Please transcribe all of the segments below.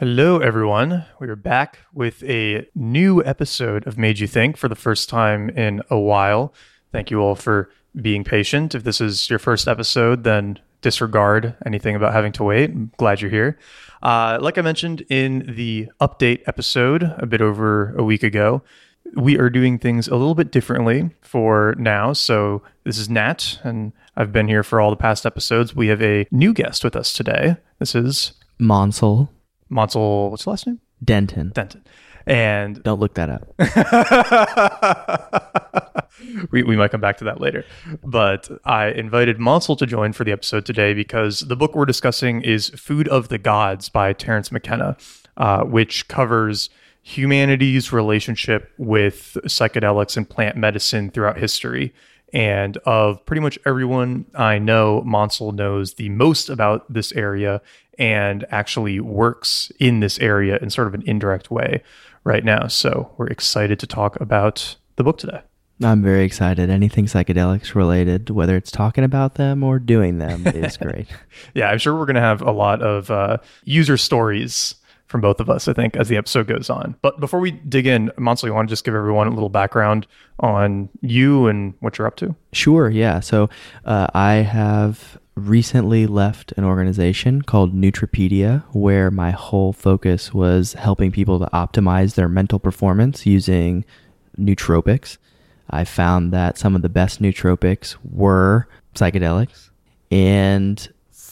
Hello, everyone. We are back with a new episode of Made You Think for the first time in a while. Thank you all for being patient. If this is your first episode, then disregard anything about having to wait. I'm glad you're here. Uh, like I mentioned in the update episode a bit over a week ago, we are doing things a little bit differently for now. So this is Nat, and I've been here for all the past episodes. We have a new guest with us today. This is Mansal Mansal. What's the last name? Denton. Denton. And Don't look that up. we, we might come back to that later. But I invited Mansal to join for the episode today because the book we're discussing is Food of the Gods by Terence McKenna, uh, which covers humanity's relationship with psychedelics and plant medicine throughout history. And of pretty much everyone I know, Mansal knows the most about this area and actually works in this area in sort of an indirect way right now. So we're excited to talk about the book today. I'm very excited. Anything psychedelics related, whether it's talking about them or doing them, is great. yeah, I'm sure we're going to have a lot of uh, user stories from both of us, I think, as the episode goes on. But before we dig in, Mansal, you want to just give everyone a little background on you and what you're up to? Sure, yeah. So uh, I have recently left an organization called Nootropedia, where my whole focus was helping people to optimize their mental performance using nootropics. I found that some of the best nootropics were psychedelics. And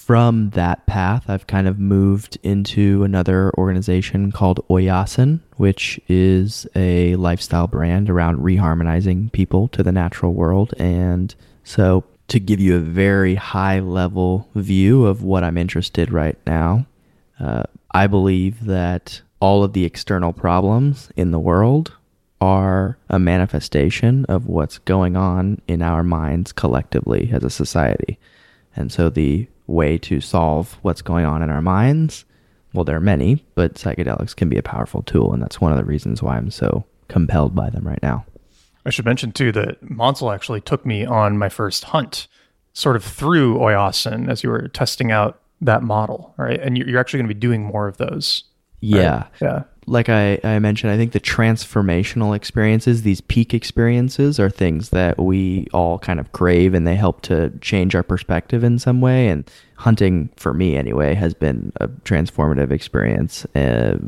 from that path, I've kind of moved into another organization called Oyasin, which is a lifestyle brand around reharmonizing people to the natural world. And so, to give you a very high level view of what I'm interested right now, uh, I believe that all of the external problems in the world are a manifestation of what's going on in our minds collectively as a society. And so the way to solve what's going on in our minds, well, there are many, but psychedelics can be a powerful tool. And that's one of the reasons why I'm so compelled by them right now. I should mention too that Mansal actually took me on my first hunt, sort of through Oyasin as you were testing out that model, right? And you're actually going to be doing more of those. Yeah. Right? Yeah like I, I mentioned, I think the transformational experiences, these peak experiences, are things that we all kind of crave and they help to change our perspective in some way. And hunting, for me anyway, has been a transformative experience. Uh,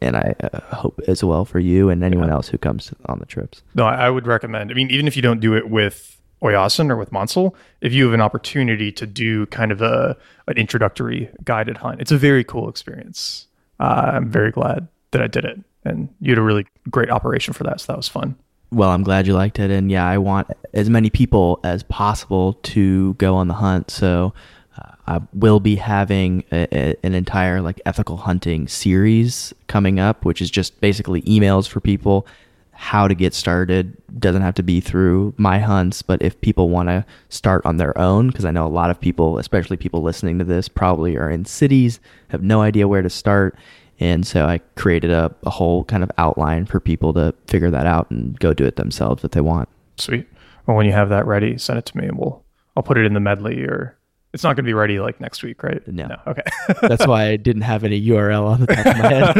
and I uh, hope as well for you and anyone yeah. else who comes on the trips. No, I would recommend. I mean, even if you don't do it with Oyasin or with Mansal, if you have an opportunity to do kind of a an introductory guided hunt, it's a very cool experience. Uh, I'm very glad that I did it. And you had a really great operation for that. So that was fun. Well, I'm glad you liked it. And yeah, I want as many people as possible to go on the hunt. So uh, I will be having a, a, an entire like ethical hunting series coming up, which is just basically emails for people how to get started. Doesn't have to be through my hunts, but if people want to start on their own, because I know a lot of people, especially people listening to this, probably are in cities, have no idea where to start and so I created a, a whole kind of outline for people to figure that out and go do it themselves if they want. Sweet. Well, when you have that ready, send it to me and we'll, I'll put it in the medley or it's not going to be ready like next week, right? No. no. Okay. That's why I didn't have any URL on the top of my head.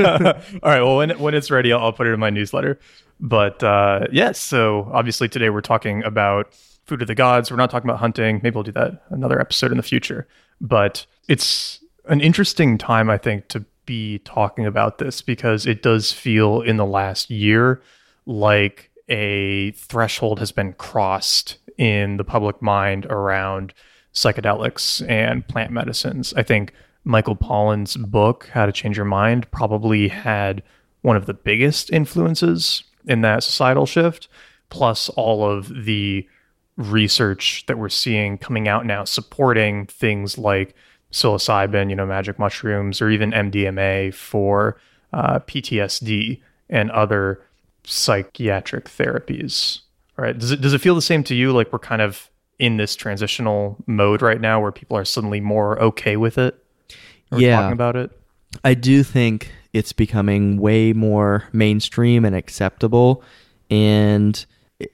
All right. Well, when, when it's ready, I'll, I'll put it in my newsletter. But uh, yes, yeah, so obviously today we're talking about food of the gods. We're not talking about hunting. Maybe we'll do that another episode in the future. But it's an interesting time, I think, to be talking about this because it does feel in the last year like a threshold has been crossed in the public mind around psychedelics and plant medicines. I think Michael Pollan's book, How to Change Your Mind, probably had one of the biggest influences in that societal shift, plus all of the research that we're seeing coming out now supporting things like psilocybin, you know, magic mushrooms, or even MDMA for uh, PTSD and other psychiatric therapies. Right? Does it does it feel the same to you? Like we're kind of in this transitional mode right now, where people are suddenly more okay with it. yeah, talking about it. I do think it's becoming way more mainstream and acceptable, and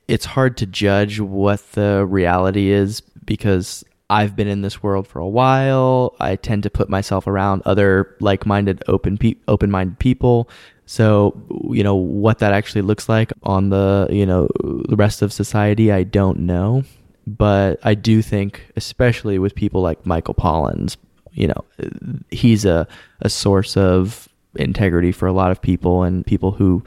it's hard to judge what the reality is because I've been in this world for a while. I tend to put myself around other like-minded, open, pe- open-minded people. So, you know, what that actually looks like on the, you know, the rest of society, I don't know. But I do think, especially with people like Michael Pollan's, you know, he's a, a source of integrity for a lot of people and people who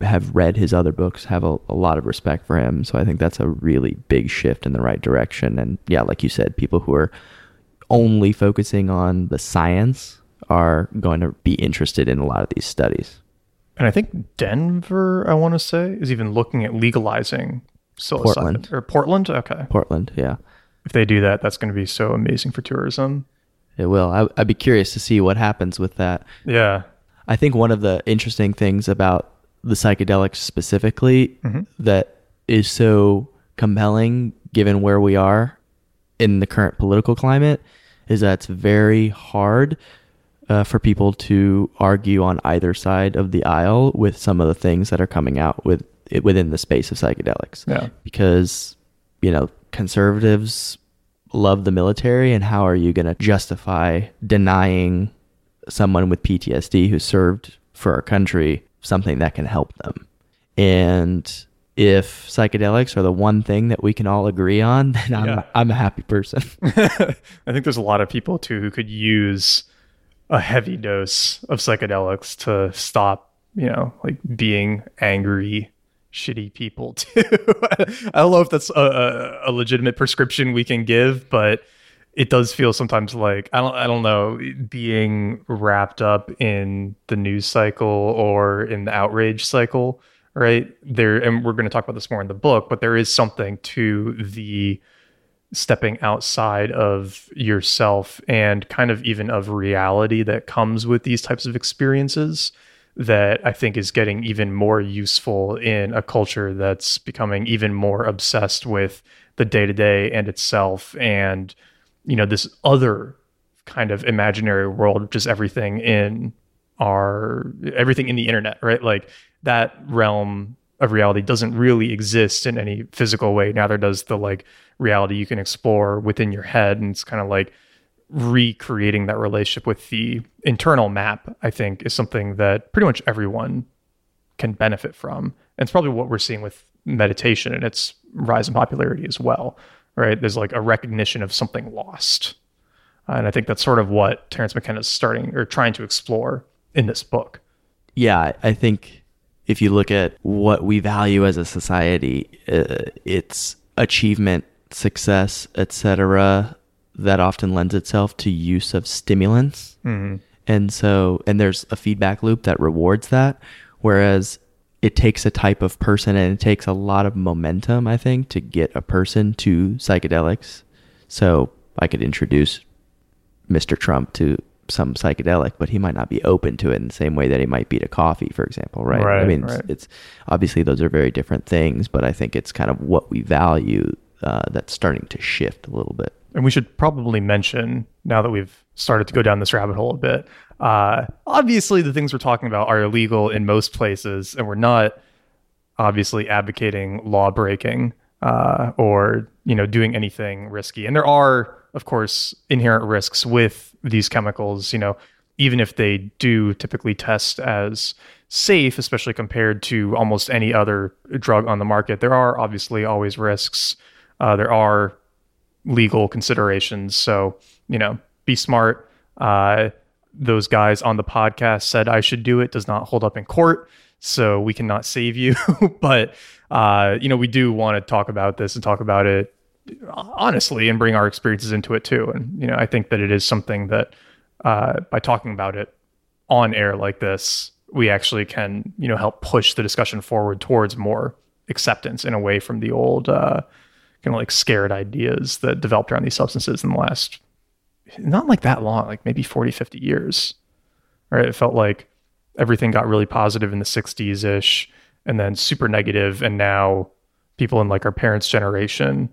have read his other books have a, a, lot of respect for him. So I think that's a really big shift in the right direction. And yeah, like you said, people who are only focusing on the science are going to be interested in a lot of these studies. And I think Denver, I want to say, is even looking at legalizing psilocybin. Portland. Or Portland? Okay. Portland, yeah. If they do that, that's going to be so amazing for tourism. It will. I, I'd be curious to see what happens with that. Yeah. I think one of the interesting things about the psychedelics specifically mm-hmm. that is so compelling given where we are in the current political climate is that it's very hard uh, for people to argue on either side of the aisle with some of the things that are coming out with within the space of psychedelics. Yeah. Because you know conservatives love the military, and how are you going to justify denying someone with PTSD who served for our country something that can help them. And if psychedelics are the one thing that we can all agree on, then I'm, yeah. I'm a happy person. I think there's a lot of people too who could use a heavy dose of psychedelics to stop, you know, like being angry, shitty people too. I don't know if that's a, a, legitimate prescription we can give, but it does feel sometimes like I don't I don't know being wrapped up in the news cycle or in the outrage cycle, right? There and we're going to talk about this more in the book, but there is something to the stepping outside of yourself and kind of even of reality that comes with these types of experiences that I think is getting even more useful in a culture that's becoming even more obsessed with the day to day and itself and you know this other kind of imaginary world just everything in our everything in the internet right? Like that realm of reality doesn't really exist in any physical way. Neither does the like reality you can explore within your head. And it's kind of like recreating that relationship with the internal map i think is something that pretty much everyone can benefit from. And it's probably what we're seeing with meditation and its rise in popularity as well right? There's like a recognition of something lost. Uh, and I think that's sort of what Terence McKenna is starting or trying to explore in this book. Yeah, I think if you look at what we value as a society, uh, it's achievement, success, etc., that often lends itself to use of stimulants. Mm-hmm. And so, and there's a feedback loop that rewards that. Whereas it takes a type of person and it takes a lot of momentum, I think, to get a person to psychedelics. So I could introduce Mr. Trump to some psychedelic, but he might not be open to it in the same way that he might be to coffee, for example, right? right I mean, right. it's, it's, obviously those are very different things, but I think it's kind of what we value uh, that's starting to shift a little bit. And we should probably mention now that we've started to go down this rabbit hole a bit uh, obviously, the things we're talking about are illegal in most places, and we're not obviously advocating law breaking uh, or you know doing anything risky. And there are, of course, inherent risks with these chemicals. You know, even if they do typically test as safe, especially compared to almost any other drug on the market, there are obviously always risks. Uh, there are legal considerations. So you know, be smart. Uh, those guys on the podcast said I should do it does not hold up in court. So we cannot save you. but, uh, you know, we do want to talk about this and talk about it honestly and bring our experiences into it too. And, you know, I think that it is something that uh, by talking about it on air like this, we actually can, you know, help push the discussion forward towards more acceptance and away from the old, uh, kind of like scared ideas that developed around these substances in the last not like that long, like maybe 40, 50 years. Right. It felt like everything got really positive in the 60s ish and then super negative, And now people in like our parents' generation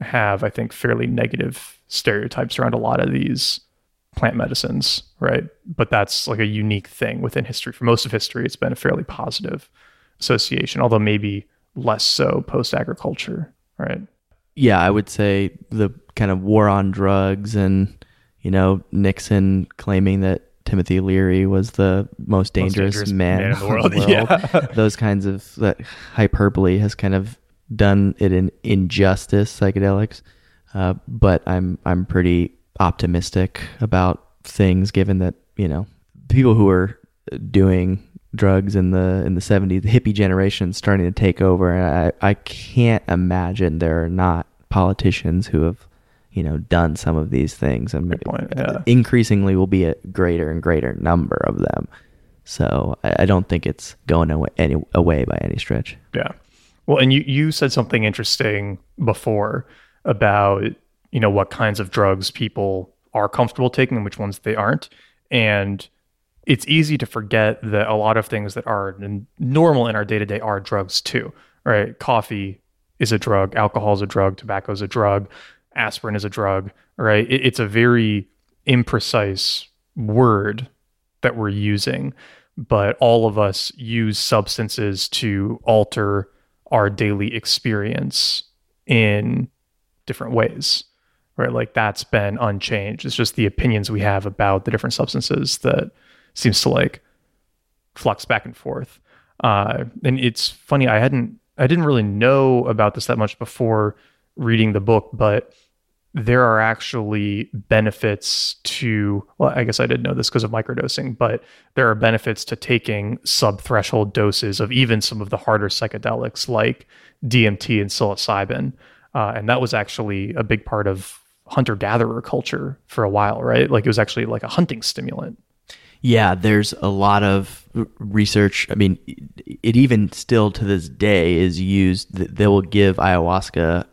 have, I think, fairly negative stereotypes around a lot of these plant medicines. Right. But that's like a unique thing within history. For most of history, it's been a fairly positive association, although maybe less so post agriculture. Right. Yeah, I would say the kind of war on drugs and you know Nixon claiming that Timothy Leary was the most dangerous, dangerous man, man in the world. world. Yeah. Those kinds of that hyperbole has kind of done it in injustice psychedelics. Uh, but I'm I'm pretty optimistic about things given that you know people who are doing drugs in the in the 70s the hippie generation starting to take over and I, I can't imagine there are not politicians who have you know done some of these things and yeah. increasingly will be a greater and greater number of them so I, I don't think it's going away, any, away by any stretch Yeah. Well, and you you said something interesting before about you know what kinds of drugs people are comfortable taking and which ones they aren't, and it's easy to forget that a lot of things that are normal in our day to day are drugs too. Right? Coffee is a drug, alcohol is a drug, tobacco is a drug, aspirin is a drug. Right? It, it's a very imprecise word that we're using, but all of us use substances to alter our daily experience in different ways. Right? Like that's been unchanged. It's just the opinions we have about the different substances that seems to like flux back and forth. Uh, and it's funny, I hadn't, I didn't really know about this that much before reading the book, but there are actually benefits to, well, I guess I did know this because of microdosing, but there are benefits to taking sub threshold doses of even some of the harder psychedelics like DMT and psilocybin. Uh, and that was actually a big part of hunter gatherer culture for a while, right? Like it was actually like a hunting stimulant. Yeah, there's a lot of research. I mean, it even still to this day is used. th- They will give ayahuasca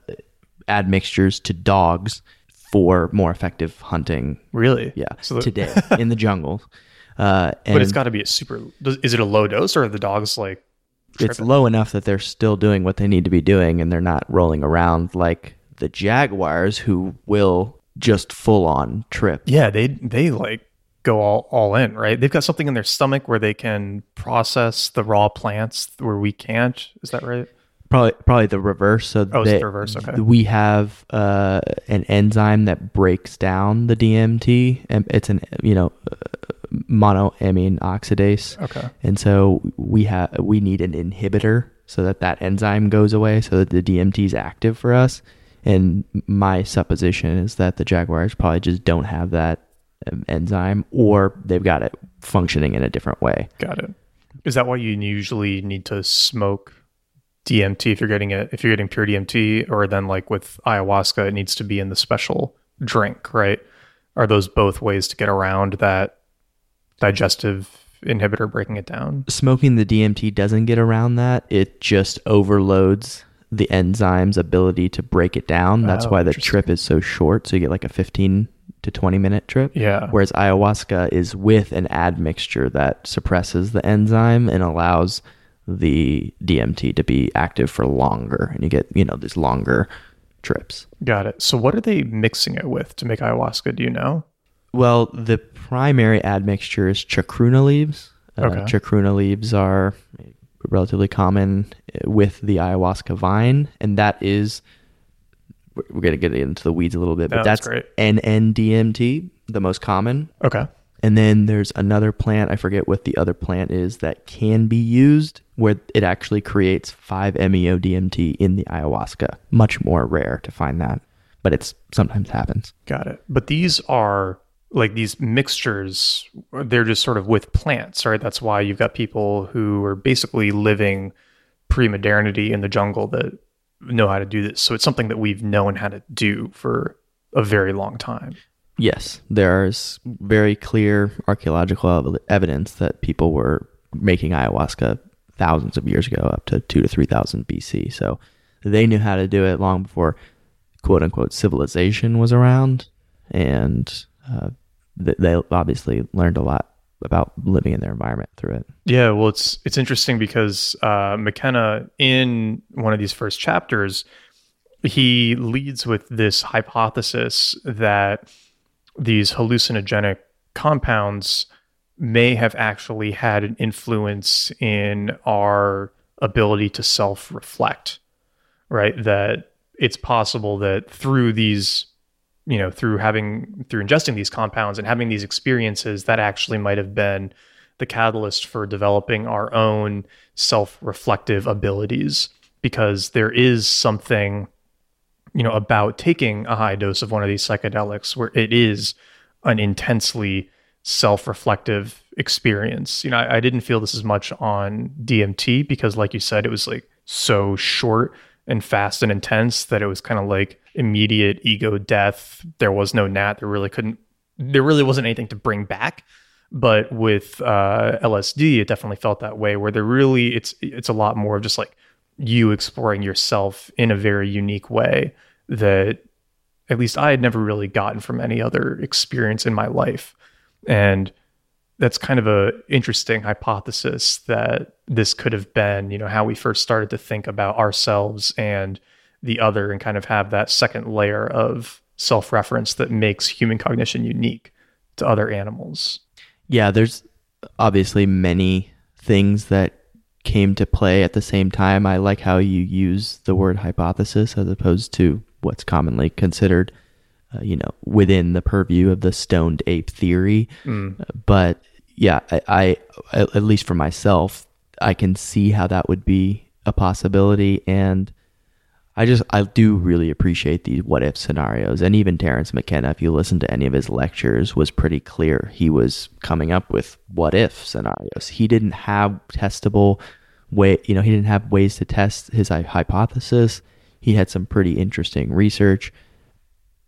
admixtures to dogs for more effective hunting. Really? Yeah, So the- today in the jungle. Uh, and but it's got to be a super. Is it a low dose or are the dogs like? it's low enough that they're still doing what they need to be doing, and they're not rolling around like the jaguars who will just full on trip. Yeah, they they like go all all in, right? They've got something in their stomach where they can process the raw plants where we can't. Is that right? Probably, probably the reverse. So Oh, the reverse, okay. we have uh, an enzyme that breaks down the DMT, and it's an you know monoamine oxidase, Okay. and so we have we need an inhibitor so that that enzyme goes away, so that the DMT is active for us. And my supposition is that the jaguars probably just don't have that Um, enzyme, or they've got it functioning in a different way. Got it. Is that why you usually need to smoke DMT if you're getting it if you're getting pure DMT or then like with ayahuasca it needs to be in the special drink, right? Are those both ways to get around that digestive inhibitor breaking it down? smoking the DMT doesn't get around that. It just overloads the enzyme's ability to break it down. That's Oh, why the trip is so short. So you get like a 15 to 20 minute trip. Yeah. Whereas ayahuasca is with an admixture that suppresses the enzyme and allows the DMT to be active for longer. And you get, you know, these longer trips. Got it. So what are they mixing it with to make ayahuasca? Do you know? Well, the primary admixture is chacruna leaves. Uh, Okay. Chacruna leaves are relatively common uh, with the ayahuasca vine, and that is we're- going to get into the weeds a little bit, but No, that's that's great. NN-DMT, the most common. Okay. And then there's another plant, I forget what the other plant is, that can be used where it actually creates 5-MeO-DMT in the ayahuasca. Much more rare to find that, but it's sometimes happens. Got it. But these are like these mixtures, they're just sort of with plants, right? That's why you've got people who are basically living pre modernity in the jungle that know how to do this. So it's something that we've known how to do for a very long time. Yes, there's very clear archaeological evidence that people were making ayahuasca thousands of years ago, up to two to three thousand BC. So they knew how to do it long before "quote unquote" civilization was around, and uh, th- they obviously learned a lot about living in their environment through it. Yeah, well, it's it's interesting because uh, McKenna, in one of these first chapters, he leads with this hypothesis that these hallucinogenic compounds may have actually had an influence in our ability to self-reflect, right? That it's possible that through these you know through having through ingesting these compounds and having these experiences that actually might have been the catalyst for developing our own self-reflective abilities. Because there is something you know about taking a high dose of one of these psychedelics where it is an intensely self-reflective experience. You know I, I didn't feel this as much on dmt because like you said it was like so short and fast and intense that it was kind of like immediate ego death. There was no nat. There really couldn't. There really wasn't anything to bring back. But with uh, LSD, it definitely felt that way. Where there really, it's it's a lot more of just like you exploring yourself in a very unique way that at least I had never really gotten from any other experience in my life. And that's kind of a interesting hypothesis that this could have been, you know, how we first started to think about ourselves and the other and kind of have that second layer of self-reference that makes human cognition unique to other animals. Yeah, there's obviously many things that came to play at the same time. I like how you use the word hypothesis as opposed to what's commonly considered uh, you know, within the purview of the stoned ape theory. Mm. But yeah, I, I, at least for myself, I can see how that would be a possibility, and I just I do really appreciate these what if scenarios. And even Terence McKenna, if you listen to any of his lectures, was pretty clear. He was coming up with what if scenarios. He didn't have testable way, you know, he didn't have ways to test his hypothesis. He had some pretty interesting research.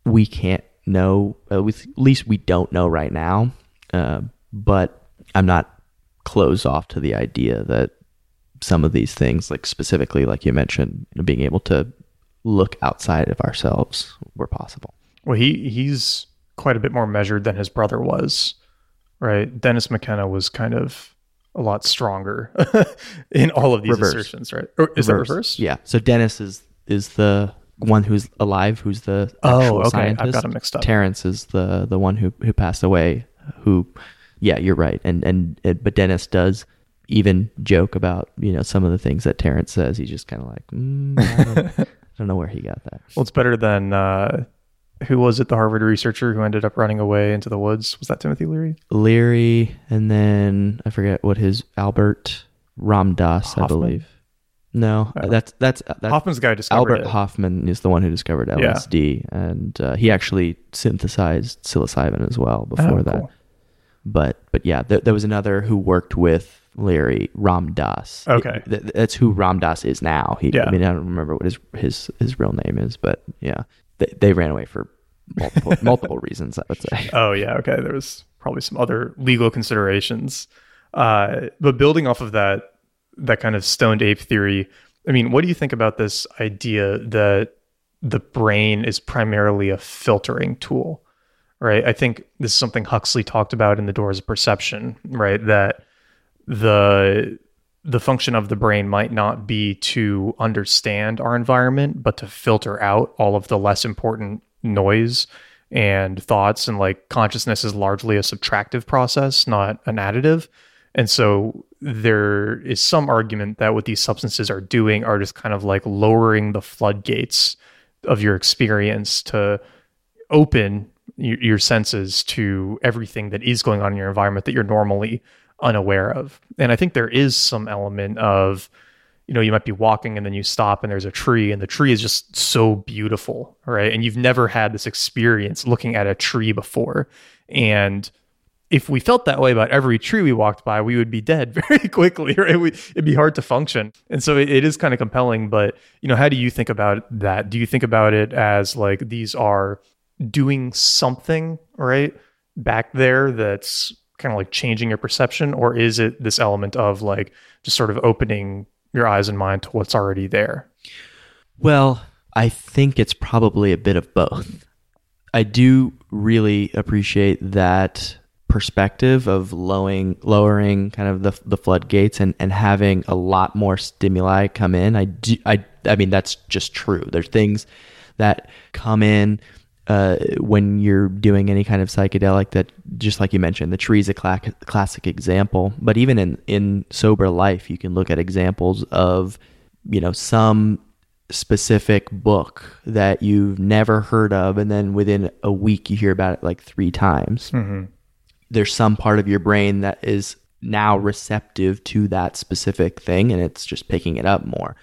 We can't know, at least we don't know right now. Uh, but I'm not closed off to the idea that some of these things, like specifically, like you mentioned, being able to look outside of ourselves were possible. Well, he he's quite a bit more measured than his brother was, right? Dennis McKenna was kind of a lot stronger in all of these reverse. assertions, right? Or is reverse. that reverse? Yeah. So Dennis is is the one who's alive, who's the oh, okay. Scientist. I've got him mixed up. Terence is the the one who who passed away, who yeah, you're right. And and but Dennis does even joke about you know some of the things that Terence says. He's just kind of like, mm, I, don't, I, don't, know where he got that. Well, it's better than uh, who was it? The Harvard researcher who ended up running away into the woods. Was that Timothy Leary? Leary, and then I forget what his Alpert Ram Dass, I believe. No, that's that's that's Hofmann's guy discovered Albert it. Hofmann is the one who discovered LSD, yeah. and uh, he actually synthesized psilocybin as well before oh, that. Cool. But but yeah, there, there was another who worked with Larry Ram Dass. Okay, th- that's who Ram Dass is now. He, yeah. I mean, I don't remember what his his his real name is, but yeah, they, they ran away for multiple multiple reasons. I would say. Oh yeah, okay. There was probably some other legal considerations, uh, but building off of that that kind of stoned ape theory. I mean, what do you think about this idea that the brain is primarily a filtering tool? Right? I think this is something Huxley talked about in the Doors of Perception, right? That the the function of the brain might not be to understand our environment, but to filter out all of the less important noise and thoughts and like consciousness is largely a subtractive process, not an additive. And so there is some argument that what these substances are doing are just kind of like lowering the floodgates of your experience to open your senses to everything that is going on in your environment that you're normally unaware of. And I think there is some element of, you know, you might be walking and then you stop and there's a tree and the tree is just so beautiful, right? And you've never had this experience looking at a tree before. And if we felt that way about every tree we walked by, we would be dead very quickly, right? We, it'd be hard to function. And so it, it is kind of compelling. But, you know, how do you think about that? Do you think about it as like these are doing something right back there that's kind of like changing your perception or is it this element of like just sort of opening your eyes and mind to what's already there? Well i think it's probably a bit of both. I do really appreciate that perspective of lowering lowering kind of the, the floodgates and, and having a lot more stimuli come in. I do i i mean that's just true. There's things that come in uh, when you're doing any kind of psychedelic that just like you mentioned the tree is a cl- classic example but even in in sober life you can look at examples of you know some specific book that you've never heard of and then within a week you hear about it like 3 times. There's some part of your brain that is now receptive to that specific thing and it's just picking it up more.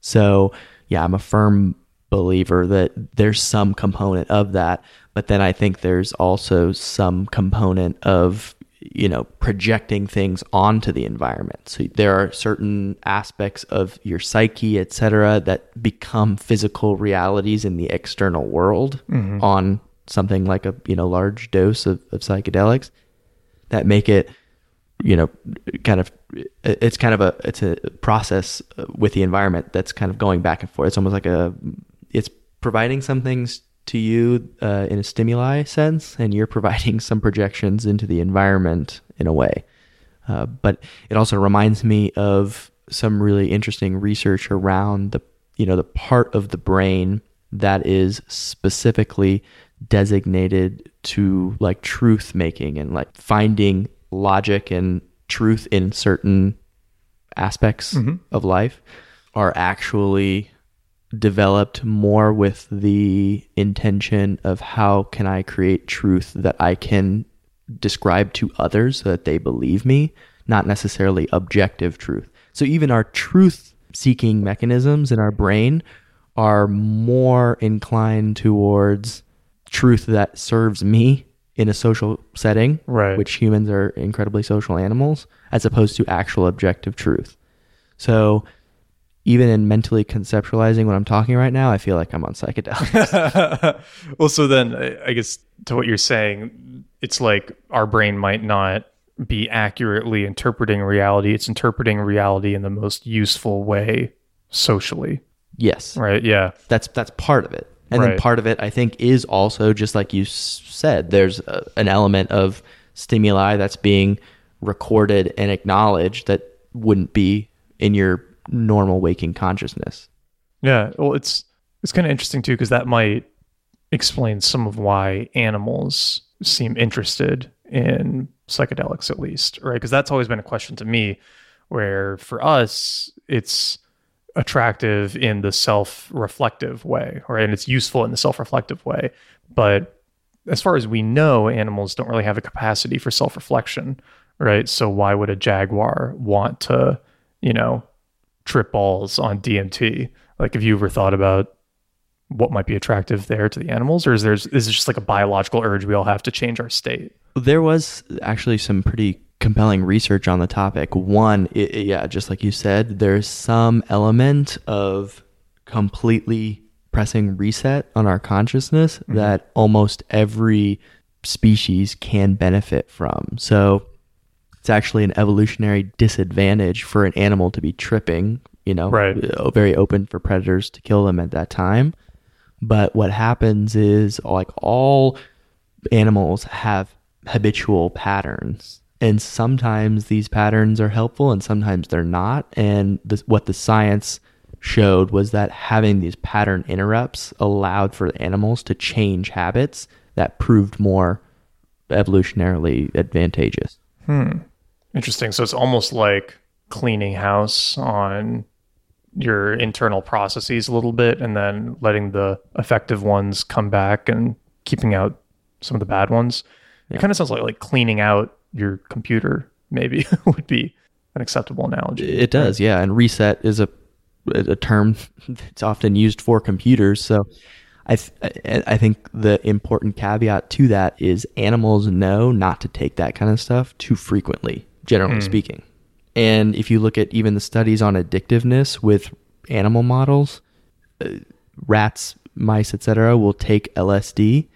So, yeah, I'm a firm believer that there's some component of that, but then I think there's also some component of you know projecting things onto the environment. So there are certain aspects of your psyche, etc., that become physical realities in the external world mm-hmm. on something like a you know large dose of, of psychedelics that make it you know kind of it's kind of a it's a process with the environment that's kind of going back and forth it's almost like a it's providing some things to you uh, in a stimuli sense and you're providing some projections into the environment in a way. Uh, but it also reminds me of some really interesting research around the you know the part of the brain that is specifically designated to like truth making and like finding logic and truth in certain aspects of life are actually developed more with the intention of how can I create truth that I can describe to others so that they believe me, not necessarily objective truth. So even our truth seeking mechanisms in our brain are more inclined towards truth that serves me in a social setting, Right. which humans are incredibly social animals, as opposed to actual objective truth. So even in mentally conceptualizing what I'm talking right now, I feel like I'm on psychedelics. well, so then I guess to what you're saying, it's like our brain might not be accurately interpreting reality. It's interpreting reality in the most useful way socially, yes. right? Yeah. That's that's part of it. And then part of it I think is also just like you s- said there's a, an element of stimuli that's being recorded and acknowledged that wouldn't be in your normal waking consciousness. Yeah, well, it's it's kind of interesting too because that might explain some of why animals seem interested in psychedelics, at least, right? Because that's always been a question to me, where for us it's attractive in the self-reflective way, right? And it's useful in the self-reflective way, but as far as we know, animals don't really have a capacity for self-reflection, right? So why would a jaguar want to, you know, trip balls on DMT. Like, have you ever thought about what might be attractive there to the animals, or is there is it just like a biological urge we all have to change our state? There was actually some pretty compelling research on the topic. One, i i- yeah, just like you said, there's some element of completely pressing reset on our consciousness mm-hmm. that almost every species can benefit from. So it's actually an evolutionary disadvantage for an animal to be tripping, you know, Right. uh, very open for predators to kill them at that time. But what happens is like all animals have habitual patterns and sometimes these patterns are helpful and sometimes they're not and this, what the science showed was that having these pattern interrupts allowed for the animals to change habits that proved more evolutionarily advantageous Interesting. So it's almost like cleaning house on your internal processes a little bit, and then letting the effective ones come back and keeping out some of the bad ones. It kind of sounds like like cleaning out your computer. Maybe would be an acceptable analogy. It does, yeah. And reset is a a term that's often used for computers. So I th- I I think the important caveat to that is animals know not to take that kind of stuff too frequently, generally speaking. And if you look at even the studies on addictiveness with animal models, uh, rats, mice, etc., will take LSD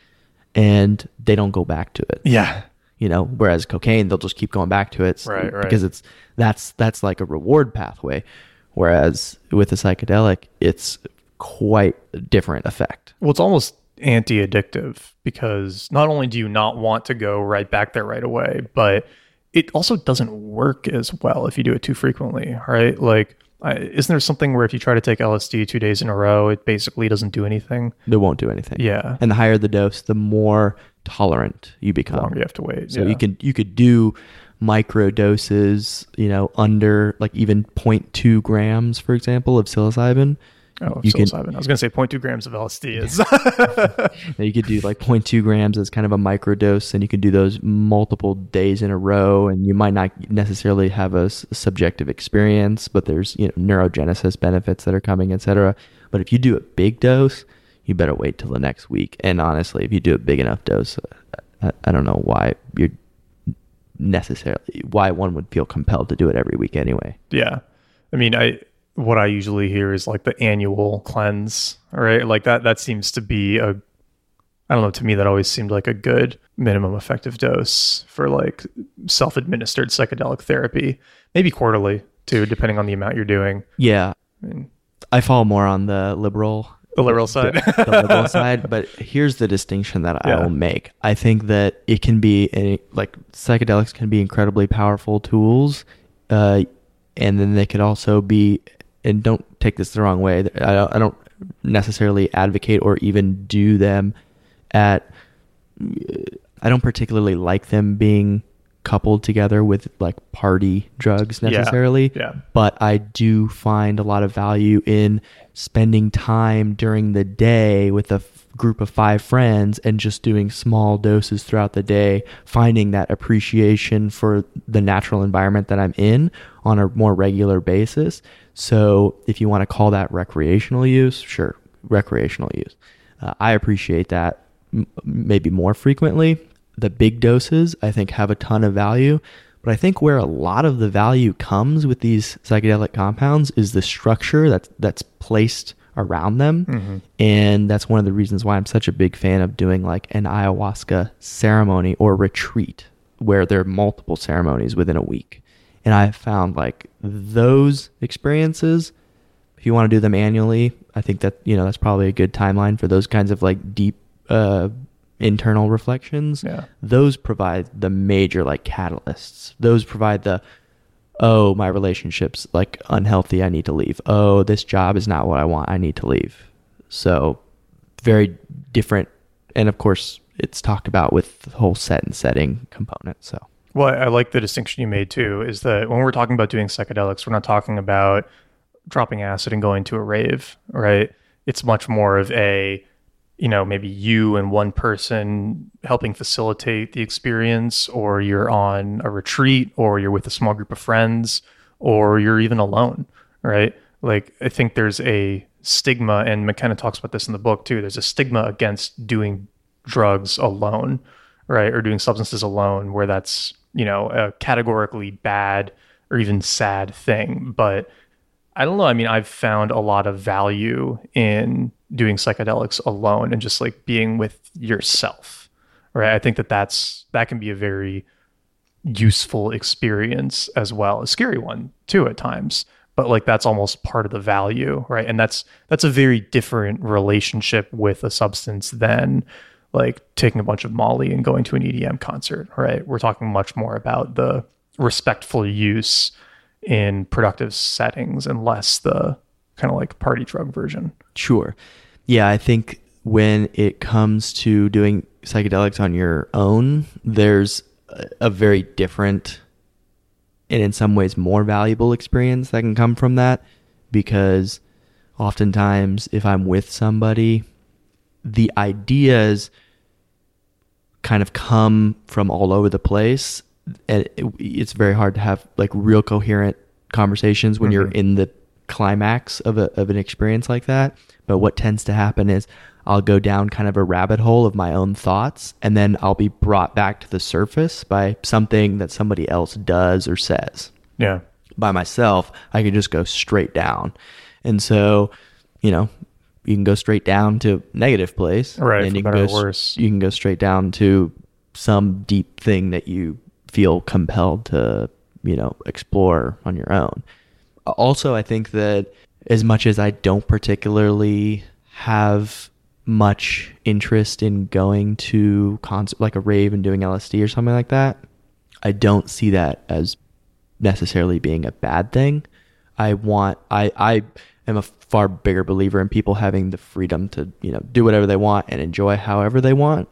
and they don't go back to it Yeah. you know whereas cocaine they'll just keep going back to it Right, right. because it's that's that's like a reward pathway whereas with a psychedelic it's quite a different effect Well, it's almost anti addictive because not only do you not want to go right back there right away, but it also doesn't work as well if you do it too frequently, right? Like, I, isn't there something where if you try to take LSD two days in a row, it basically doesn't do anything? It won't do anything Yeah. and the higher the dose the more tolerant you become Longer you have to wait. so yeah. you can you could do micro doses you know under like even 0.2 grams for example of psilocybin Oh, You can- psilocybin. I was going to say 0.2 grams of LSD is. Now, you could do like 0.2 grams as kind of a microdose, and you can do those multiple days in a row, and you might not necessarily have a subjective experience, but there's you know neurogenesis benefits that are coming, etc. But if you do a big dose, you better wait till the next week. And honestly, if you do a big enough dose, uh, I, I don't know why you're necessarily why one would feel compelled to do it every week anyway. yeah. I mean, I what I usually hear is like the annual cleanse, right? Like that that seems to be a I don't know, to me that always seemed like a good minimum effective dose for like self-administered psychedelic therapy. Maybe quarterly too, depending on the amount you're doing. Yeah, I mean, I fall more on the liberal the liberal side. the, the liberal side. But here's the distinction that I Yeah. will make. I think that it can be a, like psychedelics can be incredibly powerful tools, uh, and then they could also be. And don't take this the wrong way. I don't, I don't necessarily advocate or even do them at. I don't particularly like them being coupled together with like party drugs necessarily Yeah. yeah. but I do find a lot of value in spending time during the day with a group of five friends and just doing small doses throughout the day, finding that appreciation for the natural environment that I'm in on a more regular basis. So, if you want to call that recreational use, sure, recreational use. Uh, I appreciate that m- maybe more frequently. The big doses, I think, have a ton of value. But I think where a lot of the value comes with these psychedelic compounds is the structure that's that's placed around them. And that's one of the reasons why I'm such a big fan of doing like an ayahuasca ceremony or retreat where there are multiple ceremonies within a week. And I found like those experiences if you want to do them annually, I think that you know that's probably a good timeline for those kinds of like deep uh, internal reflections. Yeah. Those provide the major like catalysts. Those provide the oh my relationships like unhealthy. I need to leave. Oh this job is not what I want. I need to leave. So very different, and of course it's talked about with the whole set and setting component. So Well, I like the distinction you made too, is that when we're talking about doing psychedelics, we're not talking about dropping acid and going to a rave, right? It's much more of a, you know, maybe you and one person helping facilitate the experience, or you're on a retreat, or you're with a small group of friends, or you're even alone, right? Like, I think there's a stigma, and McKenna talks about this in the book too. There's a stigma against doing drugs alone, right? Or doing substances alone, where that's, you know, a categorically bad or even sad thing. But I don't know. I mean, I've found a lot of value in doing psychedelics alone and just like being with yourself, right? I think that that's that can be a very useful experience as well, a scary one too at times. But like that's almost part of the value, right? And that's that's a very different relationship with a substance than like taking a bunch of Molly and going to an EDM concert, right? We're talking much more about the respectful use in productive settings and less the kind of like party drug version. Sure. Yeah, I think when it comes to doing psychedelics on your own, there's a, very different and in some ways more valuable experience that can come from that because oftentimes if I'm with somebody, the ideas kind of come from all over the place it's very hard to have like real coherent conversations when you're Mhm. in the climax of a of an experience like that but what tends to happen is I'll go down kind of a rabbit hole of my own thoughts and then I'll be brought back to the surface by something that somebody else does or says Yeah. by myself, I could just go straight down. And so, you know, you can go straight down to negative place, Right, And you can go or worse. You can go straight down to some deep thing that you feel compelled to, you know, explore on your own. Also, I think that as much as I don't particularly have much interest in going to concert like a rave and doing LSD or something like that, I don't see that as necessarily being a bad thing. I want I I am a far bigger believer in people having the freedom to, you know, do whatever they want and enjoy however they want.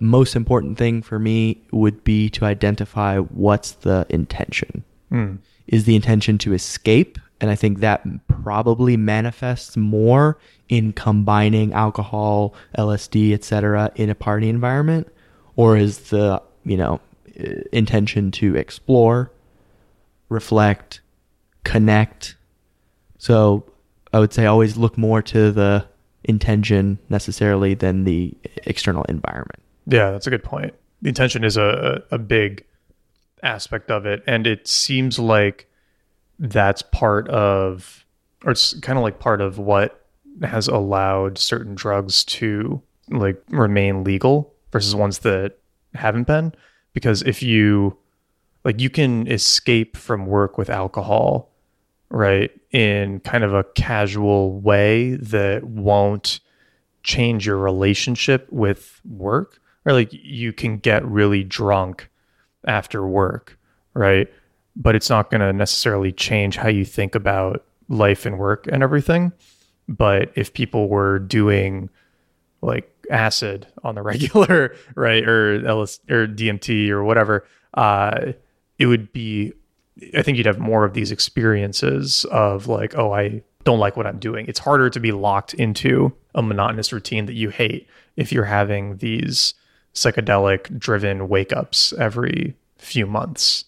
Most important thing for me would be to identify what's the intention. Mm. Is the intention to escape? And I think that probably manifests more in combining alcohol, LSD, etc. in a party environment or is the, you know, intention to explore, reflect, connect. So, I would say always look more to the intention necessarily than the external environment. Yeah, that's a good point. The intention is a, a big aspect of it. And it seems like that's part of, or it's kind of like part of what has allowed certain drugs to like remain legal versus ones that haven't been. Because if you, like, you can escape from work with alcohol, right, in kind of a casual way that won't change your relationship with work. Or like, you can get really drunk after work, right? But it's not going to necessarily change how you think about life and work and everything. But if people were doing like acid on the regular, right, or LS or DMT or whatever, uh, it would be. I think you'd have more of these experiences of like, oh, I don't like what I'm doing. It's harder to be locked into a monotonous routine that you hate if you're having these psychedelic driven wake ups every few months.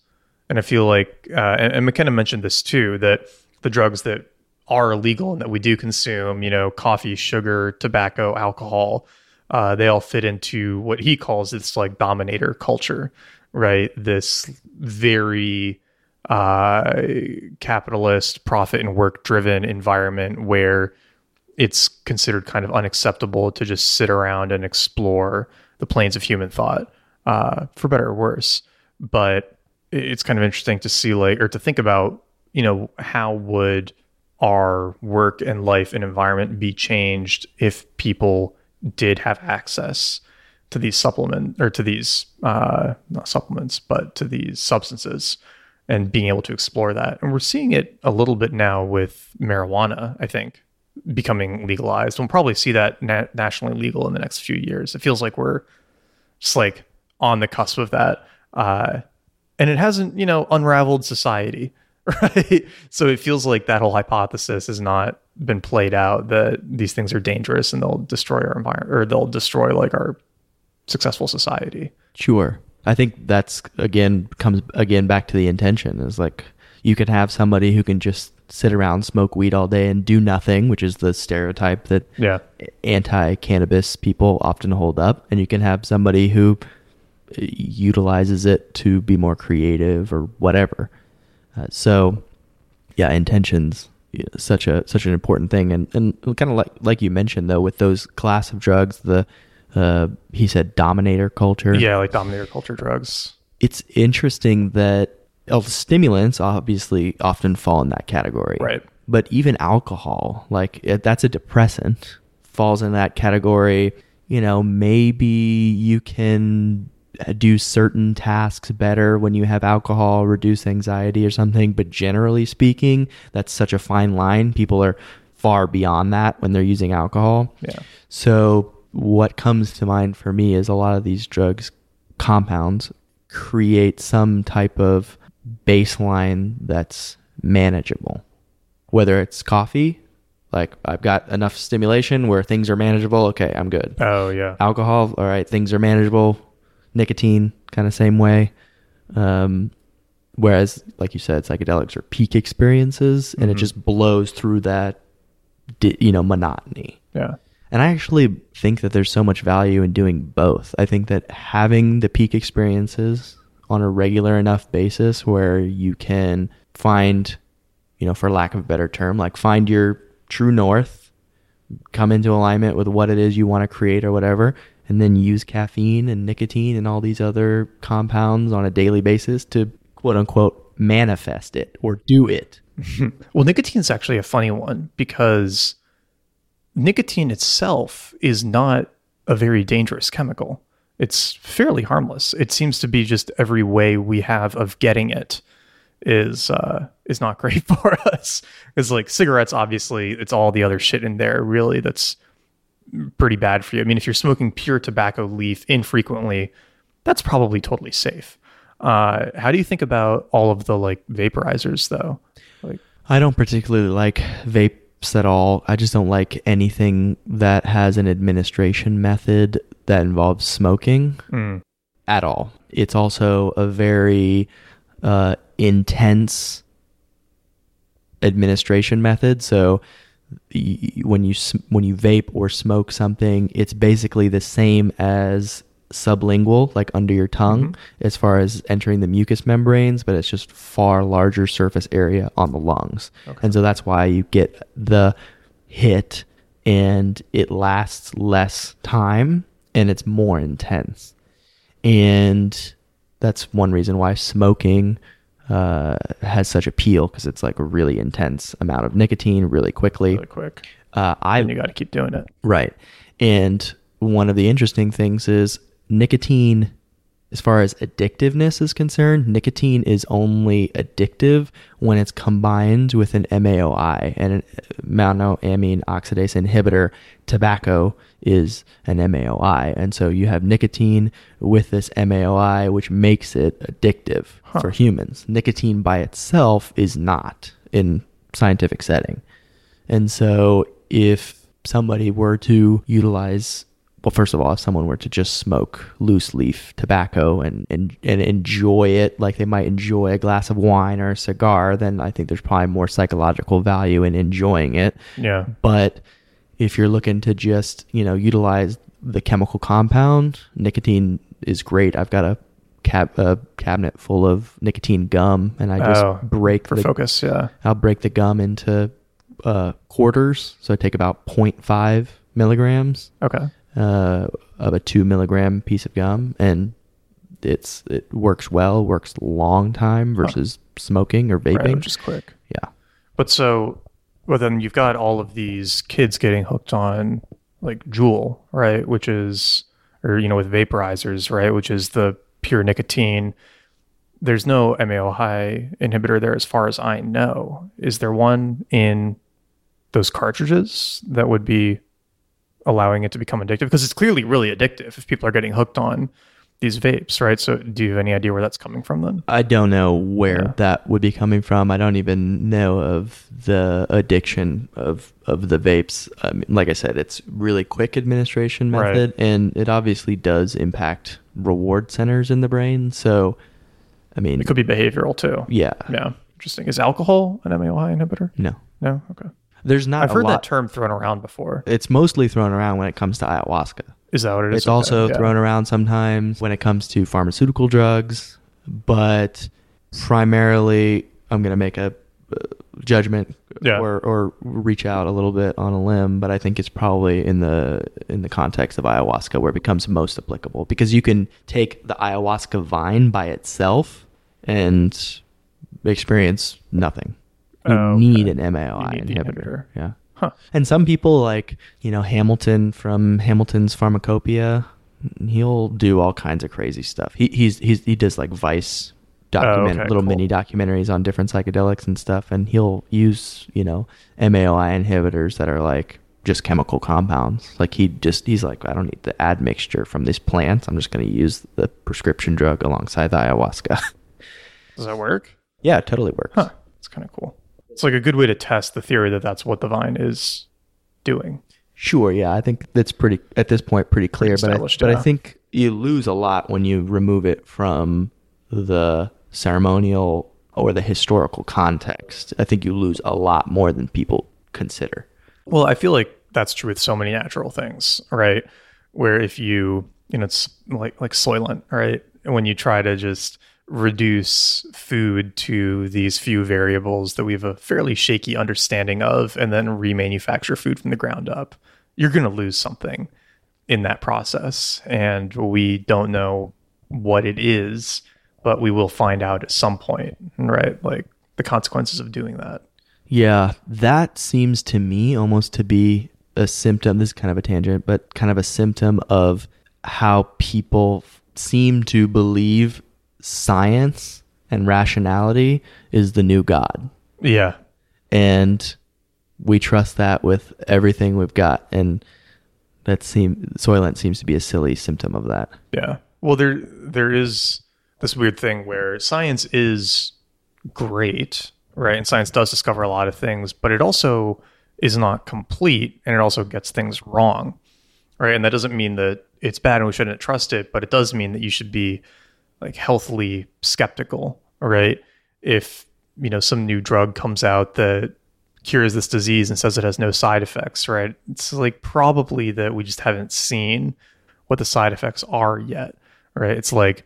And I feel like, uh, and, and McKenna mentioned this too, that the drugs that are illegal and that we do consume, you know, coffee, sugar, tobacco, alcohol, uh, they all fit into what he calls this like dominator culture, right? This very uh, capitalist, profit and work driven environment where it's considered kind of unacceptable to just sit around and explore the planes of human thought, uh, for better or worse. But it's kind of interesting to see, like, or to think about, you know, how would our work and life and environment be changed if people did have access to these supplement or to these uh, not supplements, but to these substances and being able to explore that. And we're seeing it a little bit now with marijuana, I think, becoming legalized. We'll probably see that na- nationally legal in the next few years. It feels like we're just like on the cusp of that. Uh, and it hasn't, you know, unraveled society, right? So it feels like that whole hypothesis has not been played out that these things are dangerous and they'll destroy our environment or they'll destroy like our successful society. Sure. I think that's again comes again back to the intention is like you could have somebody who can just sit around, smoke weed all day, and do nothing, which is the stereotype that yeah. anti cannabis people often hold up. And you can have somebody who uh, utilizes it to be more creative or whatever. Uh, so, yeah, intentions such a such an important thing, and and kind of like like you mentioned though, with those class of drugs, the uh, he said dominator culture. Yeah, like dominator culture drugs. It's interesting that stimulants obviously often fall in that category. Right. But even alcohol, like eh, that's a depressant, falls in that category. You know, maybe you can uh, do certain tasks better when you have alcohol, reduce anxiety or something. But generally speaking, that's such a fine line. People are far beyond that when they're using alcohol. Yeah. So, what comes to mind for me is a lot of these drugs, compounds, create some type of baseline that's manageable. Whether it's coffee, like I've got enough stimulation where things are manageable. Okay, I'm good. Oh yeah. Alcohol, all right, things are manageable. Nicotine, kind of same way. Um, whereas, like you said, psychedelics are peak experiences, and mm-hmm. it just blows through that, you know, monotony. Yeah. And I actually think that there's so much value in doing both. I think that having the peak experiences on a regular enough basis where you can find, you know, for lack of a better term, like find your true north, come into alignment with what it is you want to create or whatever, and then use caffeine and nicotine and all these other compounds on a daily basis to quote unquote manifest it or do it. well, nicotine is actually a funny one because nicotine itself is not a very dangerous chemical it's fairly harmless. It seems to be just every way we have of getting it is uh, is not great for us. It's like cigarettes, obviously, it's all the other shit in there really that's pretty bad for you. I mean, if you're smoking pure tobacco leaf infrequently, that's probably totally safe. Uh, how do you think about all of the like vaporizers though? Like, I don't particularly like vapes at all. I just don't like anything that has an administration method that involves smoking Mm. at all. It's also a very uh, intense administration method. So when you when you vape or smoke something, it's basically the same as sublingual, like under your tongue, as far as entering the mucous membranes, but it's just far larger surface area on the lungs. And so that's why you get the hit and it lasts less time and it's more intense. And that's one reason why smoking uh, has such appeal because it's like a really intense amount of nicotine really quickly. Really quick. Uh, I And you got to keep doing it. Right. And one of the interesting things is nicotine, as far as addictiveness is concerned, nicotine is only addictive when it's combined with an MAOI and an uh, monoamine oxidase inhibitor. Tobacco is an MAOI. And so you have nicotine with this MAOI, which makes it addictive for humans. Nicotine by itself is not in scientific setting. And so if somebody were to utilize well, first of all, if someone were to just smoke loose leaf tobacco and, and and enjoy it like they might enjoy a glass of wine or a cigar, then I think there's probably more psychological value in enjoying it. Yeah. But if you're looking to just, you know, utilize the chemical compound, nicotine is great. I've got a cab a cabinet full of nicotine gum and I just Oh, break For the focus. Yeah. I'll break the gum into uh, quarters. So I take about 0.5 milligrams Okay. Uh, of a two milligram piece of gum, and it's it works well. Works long time versus smoking or vaping. which is quick. yeah, But so, well, then you've got all of these kids getting hooked on like Juul, right? Which is, or, you know, with vaporizers, right? Which is the pure nicotine. There's no MAOI inhibitor there as far as I know. Is there one in those cartridges that would be allowing it to become addictive? Because it's clearly really addictive if people are getting hooked on these vapes, right? So do you have any idea where that's coming from then? I don't know where Yeah. that would be coming from. I don't even know of the addiction of of the vapes. I mean, like I said, it's really quick administration Right. method, and it obviously does impact reward centers in the brain. So, I mean, It could be behavioral too. yeah, Yeah. Interesting. Is alcohol an MAO inhibitor? no, No? Okay. There's not. I've a heard lot. that term thrown around before. it's mostly thrown around when it comes to ayahuasca. Is that what it is? It's also yeah. thrown around sometimes when it comes to pharmaceutical drugs, but primarily, I'm going to make a uh, judgment Yeah. or, or reach out a little bit on a limb, but I think it's probably in the in the context of ayahuasca where it becomes most applicable because you can take the ayahuasca vine by itself and experience nothing. You Oh, need okay. an MAOI need inhibitor. inhibitor. Yeah. Huh. And some people like, you know, Hamilton from Hamilton's Pharmacopoeia, he'll do all kinds of crazy stuff. He he's, he's he does like Vice document Oh, okay, little cool. mini documentaries on different psychedelics and stuff and he'll use, you know, MAOI inhibitors that are like just chemical compounds. Like he just he's like I don't need the admixture from this plant. I'm just going to use the prescription drug alongside the ayahuasca. Does that work? yeah, it totally works. Huh. It's kind of cool. It's like a good way to test the theory that that's what the vine is doing. Sure, yeah, I think that's pretty at this point pretty clear. But I, established, but I think you lose a lot when you remove it from the ceremonial or the historical context. I think you lose a lot more than people consider. Well, I feel like that's true with so many natural things, right? Where if you, you know, it's like like Soylent, right? When you try to just reduce food to these few variables that we have a fairly shaky understanding of, and then remanufacture food from the ground up, you're going to lose something in that process, and we don't know what it is, but we will find out at some point, right? Like the consequences of doing that. Yeah, that seems to me almost to be a symptom. This is kind of a tangent, but kind of a symptom of how people seem to believe science and rationality is the new god. Yeah, and we trust that with everything we've got and that seem soylent seems to be a silly symptom of that Yeah. Well, there there is this weird thing where science is great, right? And science does discover a lot of things, but it also is not complete and it also gets things wrong, right? And that doesn't mean that it's bad and we shouldn't trust it, but it does mean that you should be like healthily skeptical, right? If, you know, some new drug comes out that cures this disease and says it has no side effects, right? It's like probably that we just haven't seen what the side effects are yet, right? It's like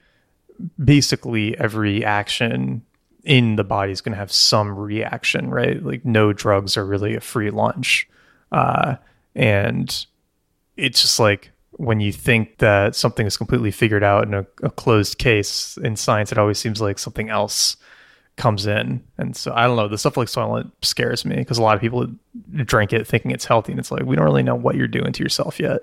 basically every action in the body is going to have some reaction, right? Like no drugs are really a free lunch. Uh, and it's just like when you think that something is completely figured out in a, a closed case in science, it always seems like something else comes in. And so I don't know, the stuff like Soylent scares me because a lot of people drink it thinking it's healthy. And it's like, we don't really know what you're doing to yourself yet.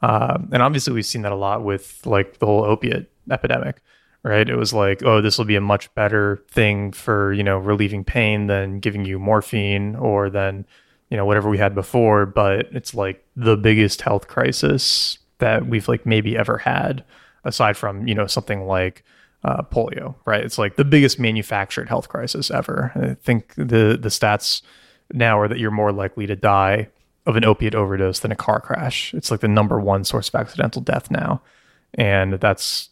Um, and obviously, we've seen that a lot with like the whole opiate epidemic, right? It was like, oh, this will be a much better thing for, you know, relieving pain than giving you morphine or than, you know, whatever we had before. But it's like the biggest health crisis that we've like maybe ever had aside from, you know, something like, uh, polio, right? It's like the biggest manufactured health crisis ever. I think the the stats now are that you're more likely to die of an opiate overdose than a car crash. It's like the number one source of accidental death now, and that's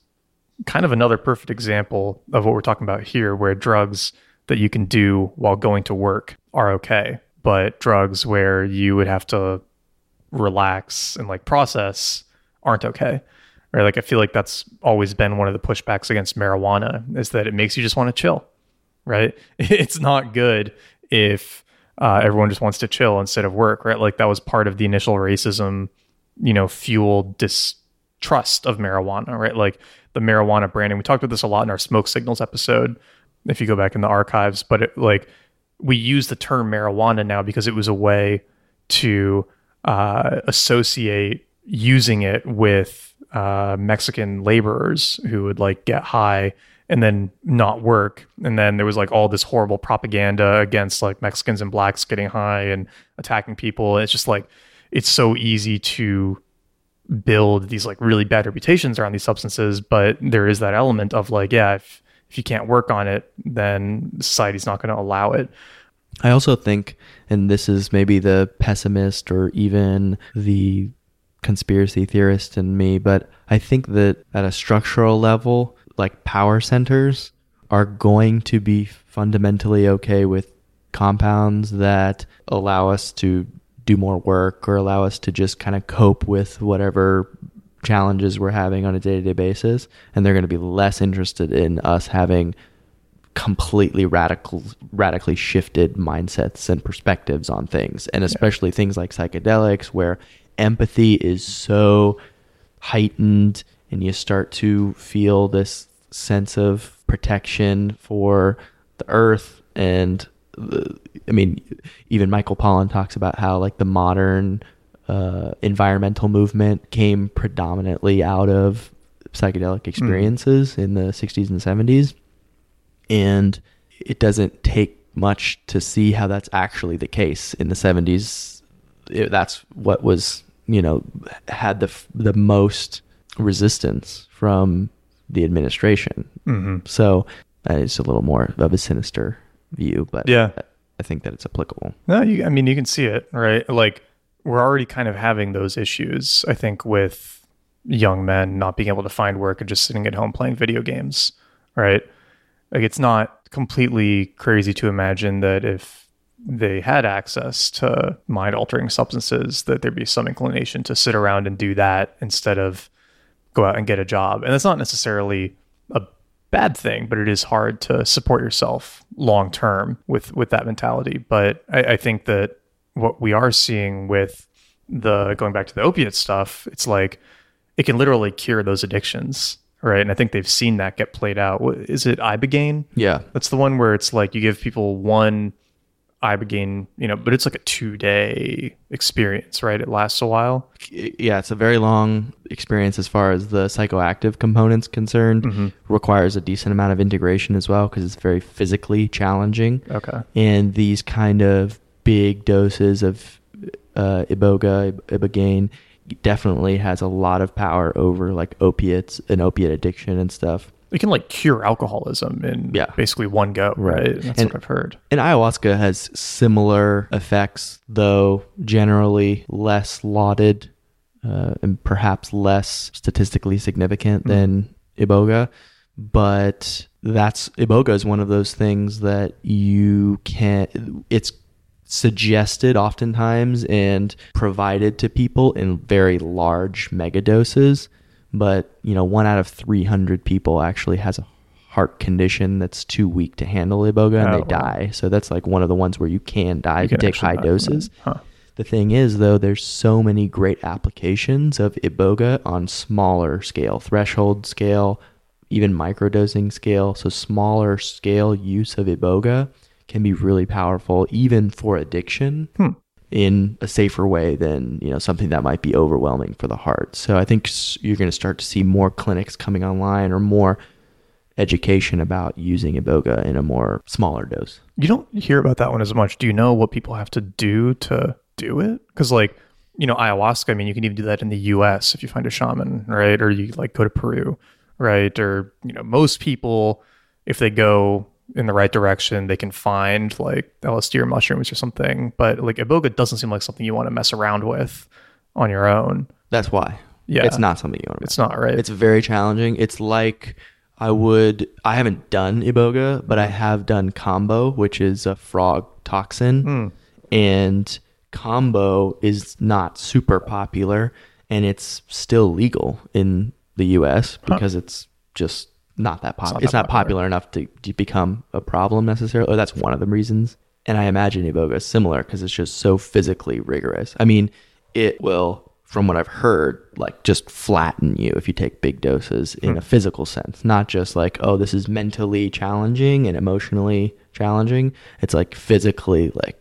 kind of another perfect example of what we're talking about here, where drugs that you can do while going to work are okay, but drugs where you would have to relax and like process aren't okay right? Like I feel like that's always been one of the pushbacks against marijuana is that it makes you just want to chill, right? It's not good if uh, everyone just wants to chill instead of work, right? Like that was part of the initial racism, you know, fueled distrust of marijuana, right? Like the marijuana branding. We talked about this a lot in our smoke signals episode. If you go back in the archives, but it, like we use the term marijuana now because it was a way to uh, associate using it with uh, Mexican laborers who would like get high and then not work. And then there was like all this horrible propaganda against like Mexicans and blacks getting high and attacking people. It's just like it's so easy to build these like really bad reputations around these substances, but there is that element of like, yeah, if if you can't work on it, then society's not going to allow it. I also think, and this is maybe the pessimist or even the conspiracy theorist in me, but I think that at a structural level, like power centers are going to be fundamentally okay with compounds that allow us to do more work or allow us to just kind of cope with whatever challenges we're having on a day-to-day basis and they're going to be less interested in us having completely radical radically shifted mindsets and perspectives on things and especially yeah. things like psychedelics where empathy is so heightened and you start to feel this sense of protection for the earth and the, I mean even Michael Pollan talks about how like the modern uh, environmental movement came predominantly out of psychedelic hmm. experiences mm. in the 60s and 70s and it doesn't take much to see how that's actually the case in the 70s it, that's what was you know, had the the most resistance from the administration. Mm-hmm. So uh, it's a little more of a sinister view, but yeah, I think that it's applicable. No, you, I mean, you can see it, right? Like we're already kind of having those issues. I think with young men not being able to find work and just sitting at home playing video games, right? Like it's not completely crazy to imagine that if they had access to mind altering substances, that there'd be some inclination to sit around and do that instead of go out and get a job. And that's not necessarily a bad thing, but it is hard to support yourself long term with with that mentality. But I, I think that what we are seeing with the going back to the opiate stuff, it's like it can literally cure those addictions right? And I think they've seen that get played out. Is it ibogaine? Yeah, that's the one where it's like you give people one ibogaine, you know, but it's like a two day experience, right? It lasts a while. Yeah, it's a very long experience as far as the psychoactive components concerned. Mm-hmm. Requires a decent amount of integration as well because it's very physically challenging. Okay. And these kind of big doses of uh, iboga, ibogaine, definitely has a lot of power over like opiates and opiate addiction and stuff. It can like cure alcoholism in Yeah. basically one go, right? Right. That's And- what I've heard. And ayahuasca has similar effects, though generally less lauded uh, and perhaps less statistically significant than iboga. But that's iboga is one of those things that you can't. It's suggested oftentimes and provided to people in very large mega doses. But you know, one out of three hundred people actually has a heart condition that's too weak to handle iboga and Oh, they die. So that's like one of the ones where you can die you can take high die doses. Huh. The thing is, though, there's so many great applications of iboga on smaller scale, threshold scale, even microdosing scale. So smaller scale use of iboga can be really powerful, even for addiction, Hmm. In a safer way than you know something that might be overwhelming for the heart. So I think you're going to start to see more clinics coming online or more education about using iboga in a more smaller dose. You don't hear about that one as much. Do you know what people have to do to do it? Because like you know ayahuasca. I mean, you can even do that in the U.S. if you find a shaman, right? Or you like go to Peru, right? Or you know most people, if they go in the right direction, they can find like LSD or mushrooms or something. But like iboga doesn't seem like something you want to mess around with on your own. That's why. Yeah. It's not something you want to It's not right. It's very challenging. It's like I would I haven't done iboga, but I have done kambo, which is a frog toxin. Hmm. And kambo is not super popular and it's still legal in the US because it's just not that popular. It's not, popular enough to, to become a problem necessarily. Or that's one of the reasons. And I imagine iboga is similar because it's just so physically rigorous. I mean, it will, from what I've heard, like just flatten you if you take big doses in a hmm. physical sense, not just like, oh, this is mentally challenging and emotionally challenging. It's like physically, like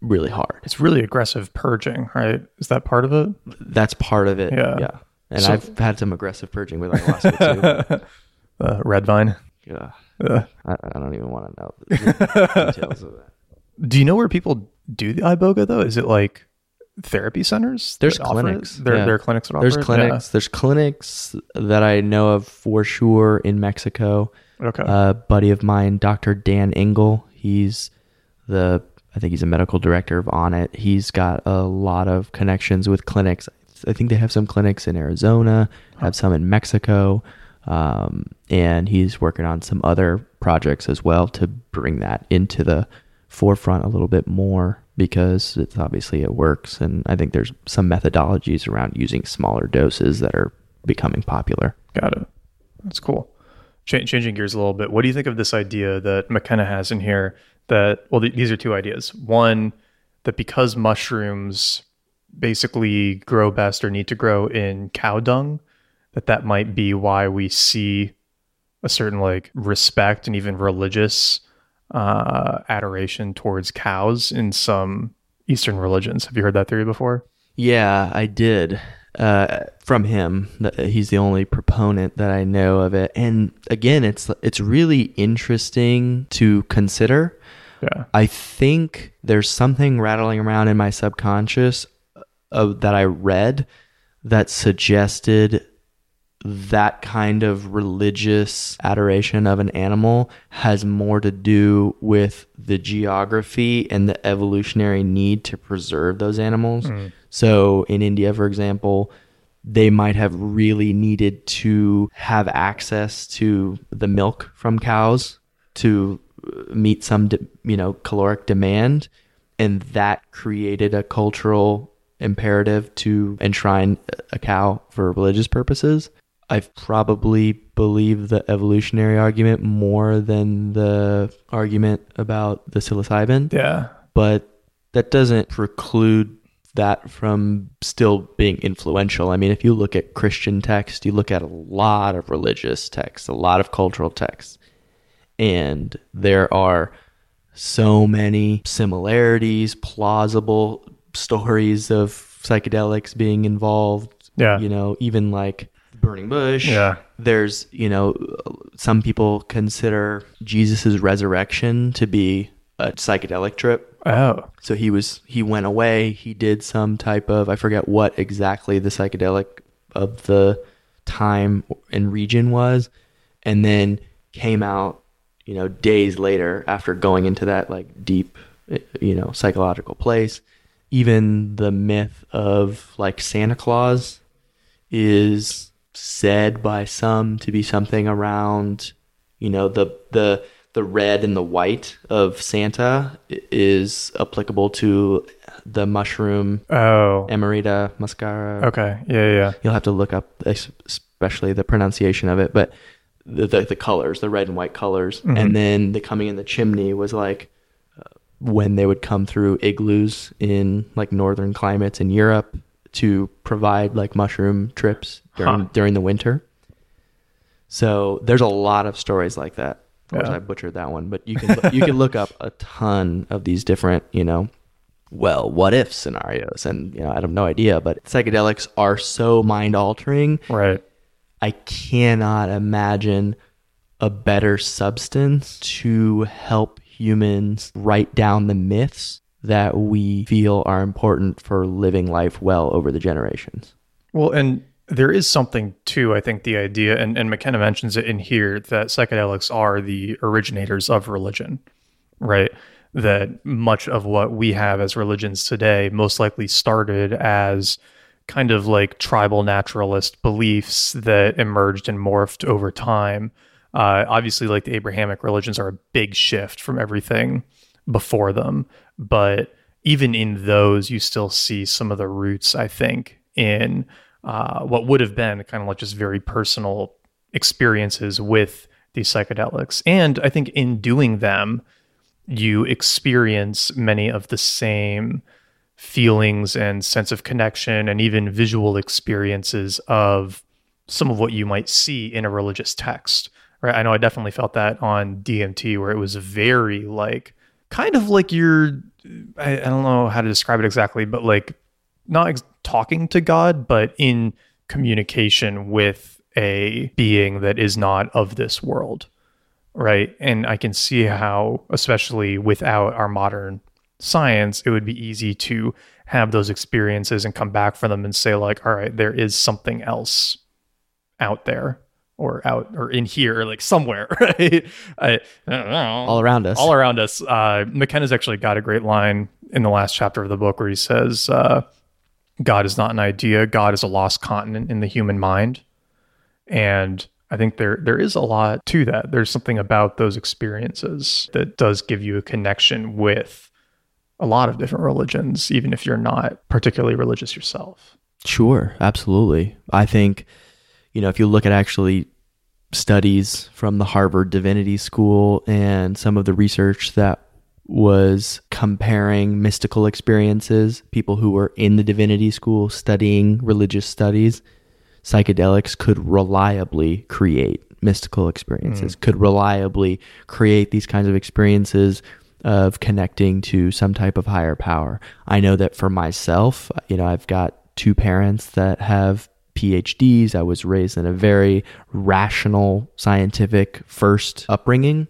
really hard. it's really aggressive purging, right? Is that part of it? That's part of it. Yeah. Yeah. And So- I've had some aggressive purging with ayahuasca Uh, red vine. Yeah. Uh, I, I don't even want to know the details of that. do you know where people do the iboga though? Is it like therapy centers? There's that offer it? clinics. There, yeah. there are clinics that There's it? clinics. There's clinics that I know of for sure in Mexico. Okay. A buddy of mine, Dr. Dan Engle, he's the I think he's a medical director of Onnit. He's got a lot of connections with clinics. I think they have some clinics in Arizona, have some in Mexico, um, and he's working on some other projects as well to bring that into the forefront a little bit more because it's obviously it works, and I think there's some methodologies around using smaller doses that are becoming popular. Got it. That's cool. Ch- changing gears a little bit. What do you think of this idea that McKenna has in here? That well, th- these are two ideas. One, that because mushrooms basically grow best or need to grow in cow dung, that that might be why we see a certain like respect and even religious uh, adoration towards cows in some Eastern religions. Have you heard that theory before? Yeah, I did. Uh, from him, he's the only proponent that I know of it. And again, it's it's really interesting to consider. Yeah. I think there's something rattling around in my subconscious of that I read that suggested that kind of religious adoration of an animal has more to do with the geography and the evolutionary need to preserve those animals. So in India, for example, they might have really needed to have access to the milk from cows to uh, meet some de- you know caloric demand. And that created a cultural imperative to enshrine a cow for religious purposes i probably believe the evolutionary argument more than the argument about the psilocybin Yeah. but that doesn't preclude that from still being influential. I mean, if you look at Christian text, you look at a lot of religious texts, a lot of cultural texts, and there are so many similarities, plausible stories of psychedelics being involved. Yeah. You know, even like burning bush. Yeah. There's, you know, some people consider Jesus' resurrection to be a psychedelic trip. Oh. So he was he went away. He did some type of I forget what exactly the psychedelic of the time and region was, and then came out, you know, days later after going into that like deep, you know, psychological place. Even the myth of like Santa Claus is said by some to be something around, you know, the the the red and the white of Santa is applicable to the mushroom Oh. Emerita muscara. Okay. Yeah, yeah. You'll have to look up, especially the pronunciation of it, but the the, the colors, the red and white colors, and then the coming in the chimney was like uh, when they would come through igloos in like northern climates in Europe to provide like mushroom trips during Huh. during the winter. So there's a lot of stories like that. Of course, Yeah. I butchered that one, but you can you can look up a ton of these different, you know, well, what if scenarios, and you know, I have no idea, but psychedelics are so mind altering. Right. I cannot imagine a better substance to help humans write down the myths that we feel are important for living life well over the generations. Well, and there is something too, I think, the idea, and, and McKenna mentions it in here, that psychedelics are the originators of religion, right? That much of what we have as religions today most likely started as kind of like tribal naturalist beliefs that emerged and morphed over time. Uh, obviously, like the Abrahamic religions are a big shift from everything before them. But even in those, you still see some of the roots, I think, in uh, what would have been kind of like just very personal experiences with these psychedelics. And I think in doing them, you experience many of the same feelings and sense of connection and even visual experiences of some of what you might see in a religious text right i know i definitely felt that on dmt where it was very like kind of like you're i, I don't know how to describe it exactly but like not ex- talking to god but in communication with a being that is not of this world right? And i can see how especially without our modern science it would be easy to have those experiences and come back from them and say like all right there is something else out there or out or in here or like somewhere right I, I don't know All around us. all around us. Uh, McKenna's actually got a great line in the last chapter of the book where he says, uh, "God is not an idea. God is a lost continent in the human mind." And I think there there is a lot to that. There's something about those experiences that does give you a connection with a lot of different religions, even if you're not particularly religious yourself. Sure, absolutely. I think, you know, if you look at actually studies from the Harvard Divinity School and some of the research that was comparing mystical experiences, people who were in the divinity school studying religious studies, psychedelics could reliably create mystical experiences, mm. could reliably create these kinds of experiences of connecting to some type of higher power. I know that for myself, you know, I've got two parents that have PhDs. I was raised in a very rational, scientific first upbringing.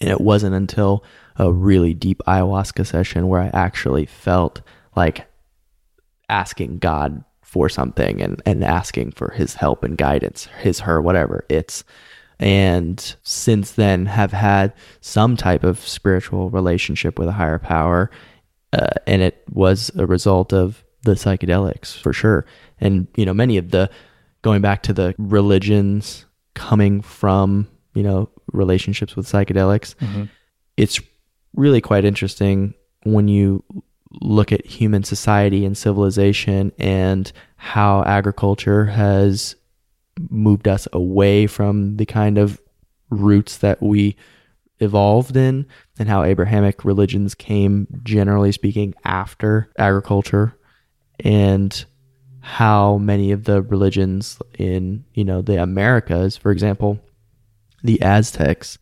And it wasn't until a really deep ayahuasca session where I actually felt like asking God for something and, and asking for his help and guidance, his, her, whatever it's. And since then, have had some type of spiritual relationship with a higher power. Uh, and it was a result of the psychedelics for sure. And, you know, many of the, going back to the religions coming from, you know, relationships with psychedelics, mm-hmm. it's really quite interesting when you look at human society and civilization and how agriculture has moved us away from the kind of roots that we evolved in and how Abrahamic religions came generally speaking after agriculture and how many of the religions in you know the Americas for example the Aztecs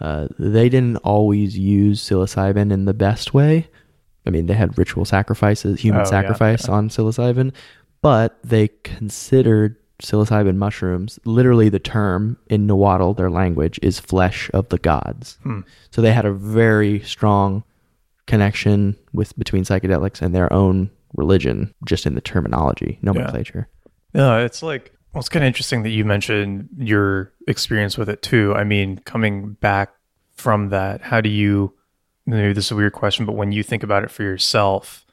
uh, they didn't always use psilocybin in the best way. I mean, they had ritual sacrifices, human Oh, yeah, sacrifice on psilocybin, but they considered psilocybin mushrooms, literally the term in Nahuatl, their language, is flesh of the gods. So they had a very strong connection with between psychedelics and their own religion, just in the terminology, nomenclature. Yeah, it's like Well, it's kind of interesting that you mentioned your experience with it too. I mean, coming back from that, how do you, maybe this is a weird question, but when you think about it for yourself,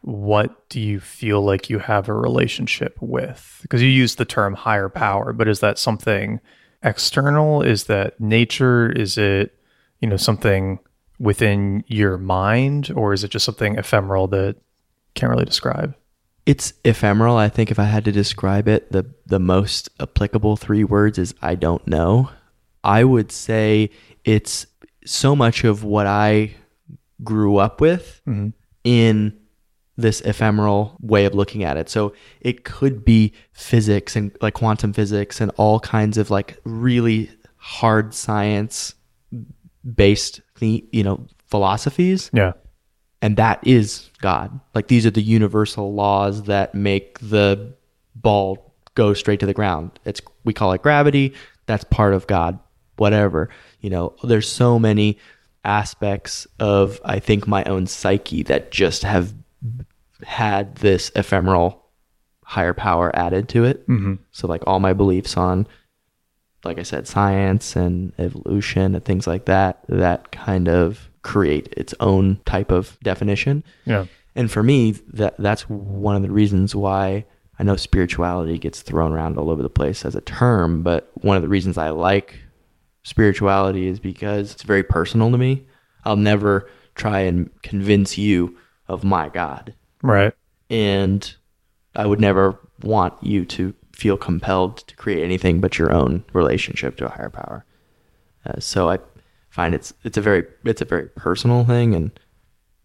what do you feel like you have a relationship with? Because you use the term higher power, but is that something external? Is that nature? Is it, you know, something within your mind, or is it just something ephemeral that can't really describe? It's ephemeral. I think if I had to describe it, the the most applicable three words is I don't know. I would say it's so much of what I grew up with Mhm. in this ephemeral way of looking at it. So it could be physics and like quantum physics and all kinds of like really hard science based you know philosophies Yeah. And that is God. Like these are the universal laws that make the ball go straight to the ground. It's we call it gravity. That's part of God. Whatever. You know, there's so many aspects of I think my own psyche that just have had this ephemeral higher power added to it. hmm So like all my beliefs on like I said science and evolution and things like that that kind of create its own type of definition. Yeah. And for me that that's one of the reasons why I know spirituality gets thrown around all over the place as a term, but one of the reasons I like spirituality is because it's very personal to me. I'll never try and convince you of my God Right. and I would never want you to feel compelled to create anything but your own relationship to a higher power. Uh, so I find it's it's a very it's a very personal thing, and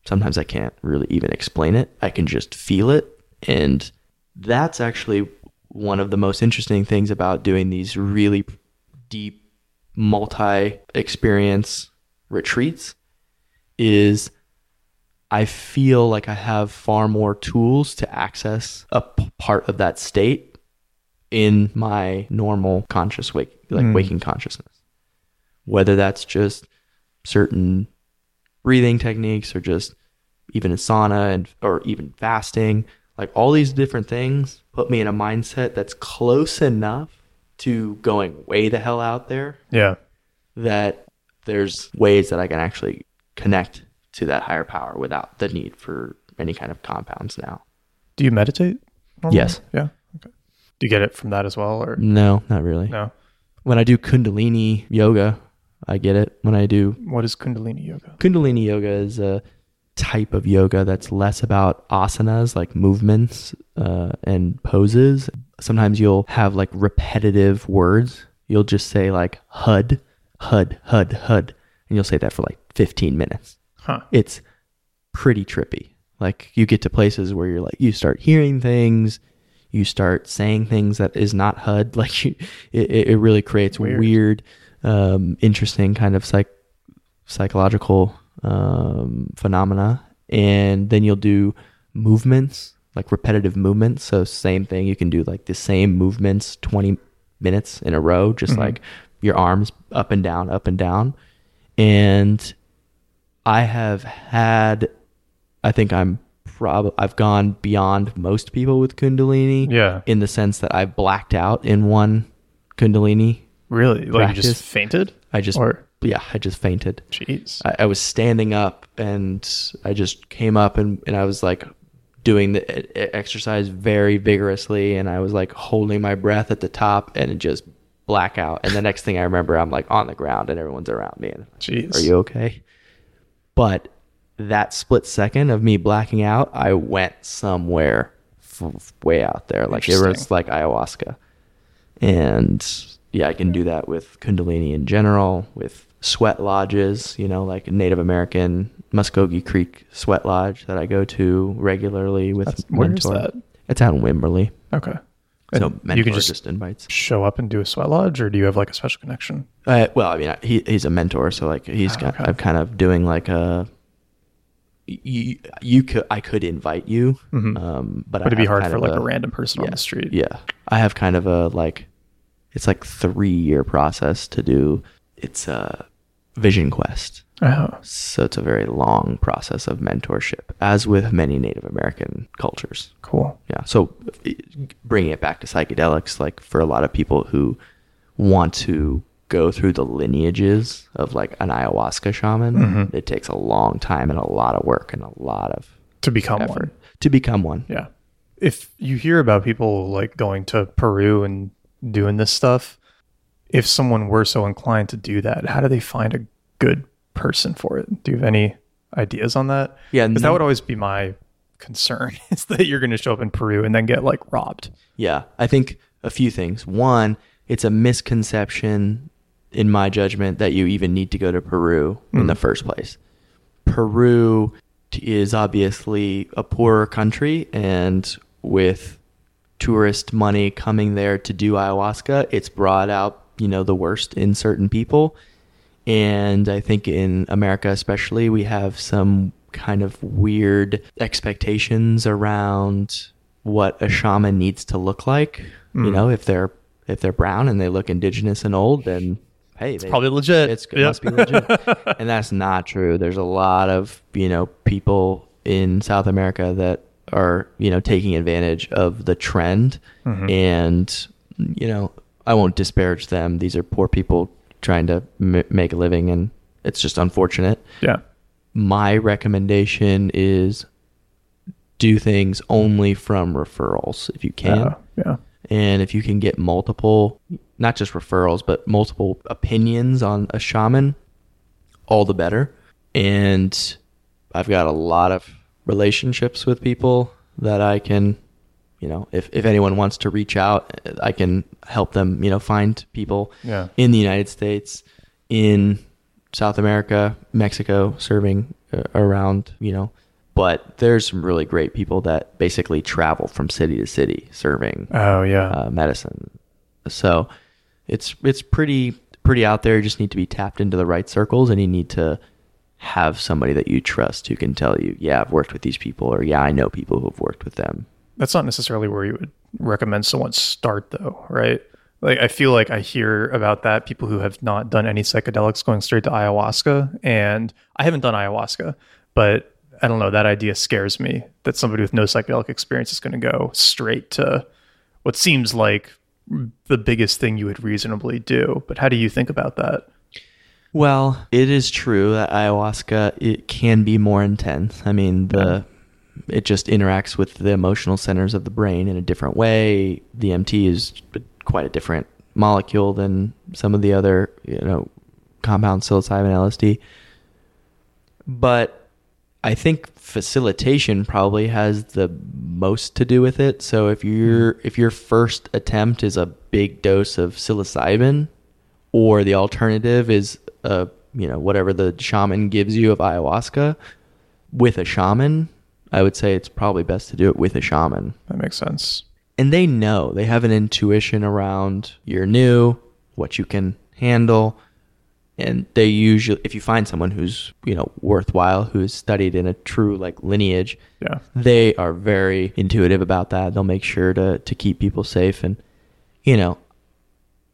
sometimes I can't really even explain it. I can just feel it, and that's actually one of the most interesting things about doing these really deep multi experience retreats is I feel like I have far more tools to access a p- part of that state in my normal conscious wake, like Mm. waking consciousness. Whether that's just certain breathing techniques or just even a sauna and or even fasting, like all these different things put me in a mindset that's close enough to going way the hell out there Yeah. that there's ways that I can actually connect to that higher power without the need for any kind of compounds now. Do you meditate? normally? Yes. Yeah. Okay. Do you get it from that as well, or No, not really. no? When I do Kundalini yoga, I get it. When I do What is Kundalini yoga? Kundalini yoga is a type of yoga that's less about asanas like movements uh, and poses. Sometimes you'll have like repetitive words. You'll just say like HUD, HUD, HUD, HUD, and you'll say that for like 15 minutes. Huh. it's pretty trippy. Like you get to places where you're like you start hearing things, you start saying things that is not HUD. Like you, it, it really creates Weird. weird, um, interesting kind of psych psychological um, phenomena. And then you'll do movements, like repetitive movements. So same thing. You can do like the same movements 20 minutes in a row, just Mhm. like your arms up and down, up and down. And I have had, I think I'm prob I've gone beyond most people with Kundalini Yeah. in the sense that I've blacked out in one Kundalini. Really? Like you just fainted? I just, Or yeah, I just fainted. jeez. I, I was standing up and I just came up and, and I was like doing the exercise very vigorously and I was like holding my breath at the top and it just blackout. And the next thing I remember, I'm like on the ground and everyone's around me. And Jeez. are you okay? But that split second of me blacking out, I went somewhere f- way out there. Like it was like ayahuasca. And yeah, I can do that with Kundalini in general, with sweat lodges, you know, like Native American Muskogee Creek Sweat Lodge that I go to regularly with That's- where is Mentor. that? It's out in Wimberley. Okay. So Mentor you can just, just invites. show up and do a sweat lodge, or do you have like a special connection? Uh, well, I mean, he, he's a mentor, so like he's Ah, got, okay. I'm kind of doing like a. You, you could I could invite you, Mhm. um, but Would it be hard for like a, a random person on the street? Yeah, I have kind of a like, it's like three year process to do. It's a Vision Quest. Oh, So it's a very long process of mentorship, as with many Native American cultures. cool. Yeah. So bringing it back to psychedelics, like for a lot of people who want to go through the lineages of like an ayahuasca shaman, Mhm. it takes a long time and a lot of work and a lot of To become effort one. to become one. Yeah. If you hear about people like going to Peru and doing this stuff, if someone were so inclined to do that, how do they find a good person for it? Do you have any ideas on that? Yeah, Because that would always be my concern is that you're going to show up in Peru and then get like robbed. Yeah, I think a few things. One, it's a misconception, in my judgment, that you even need to go to Peru in the mm. first place. Peru is obviously a poorer country, and with tourist money coming there to do ayahuasca, it's brought out, you know, the worst in certain people. And I think in America, especially, we have some kind of weird expectations around what a shaman needs to look like. You hmm. know, if they're if they're brown and they look indigenous and old, then hey, it's probably legit. It's, it Yep. must be legit, and that's not true. There's a lot of you know people in South America that are you know taking advantage of the trend, Mm-hmm. and you know I won't disparage them. These are poor people trying to m- make a living, and it's just unfortunate. Yeah. My recommendation is do things only from referrals if you can. Uh, yeah. And if you can get multiple, not just referrals, but multiple opinions on a shaman, all the better. And I've got a lot of relationships with people that I can, you know, if, if anyone wants to reach out, I can help them, you know, find people Yeah. in the United States, in South America, Mexico, serving uh, around, you know. But there's some really great people that basically travel from city to city serving Oh, yeah. uh, medicine. So it's it's pretty pretty out there. You just need to be tapped into the right circles, and you need to have somebody that you trust who can tell you, "Yeah, I've worked with these people," or "Yeah, I know people who've worked with them." That's not necessarily where you would recommend someone start, though, right? Like, I feel like I hear about that people who have not done any psychedelics going straight to ayahuasca, and I haven't done ayahuasca, but I don't know. That idea scares me that somebody with no psychedelic experience is going to go straight to what seems like the biggest thing you would reasonably do. But how do you think about that? Well, it is true that ayahuasca it can be more intense. I mean, the it just interacts with the emotional centers of the brain in a different way. DMT is quite a different molecule than some of the other, you know, compounds, psilocybin, LSD. But I think facilitation probably has the most to do with it. So if hmm. your if your first attempt is a big dose of psilocybin, or the alternative is uh you know whatever the shaman gives you of ayahuasca with a shaman, I would say it's probably best to do it with a shaman. That makes sense. And they know they have an intuition around you're new, what you can handle, and they usually if you find someone who's you know worthwhile who's studied in a true like lineage Yeah. they are very intuitive about that they'll make sure to to keep people safe and you know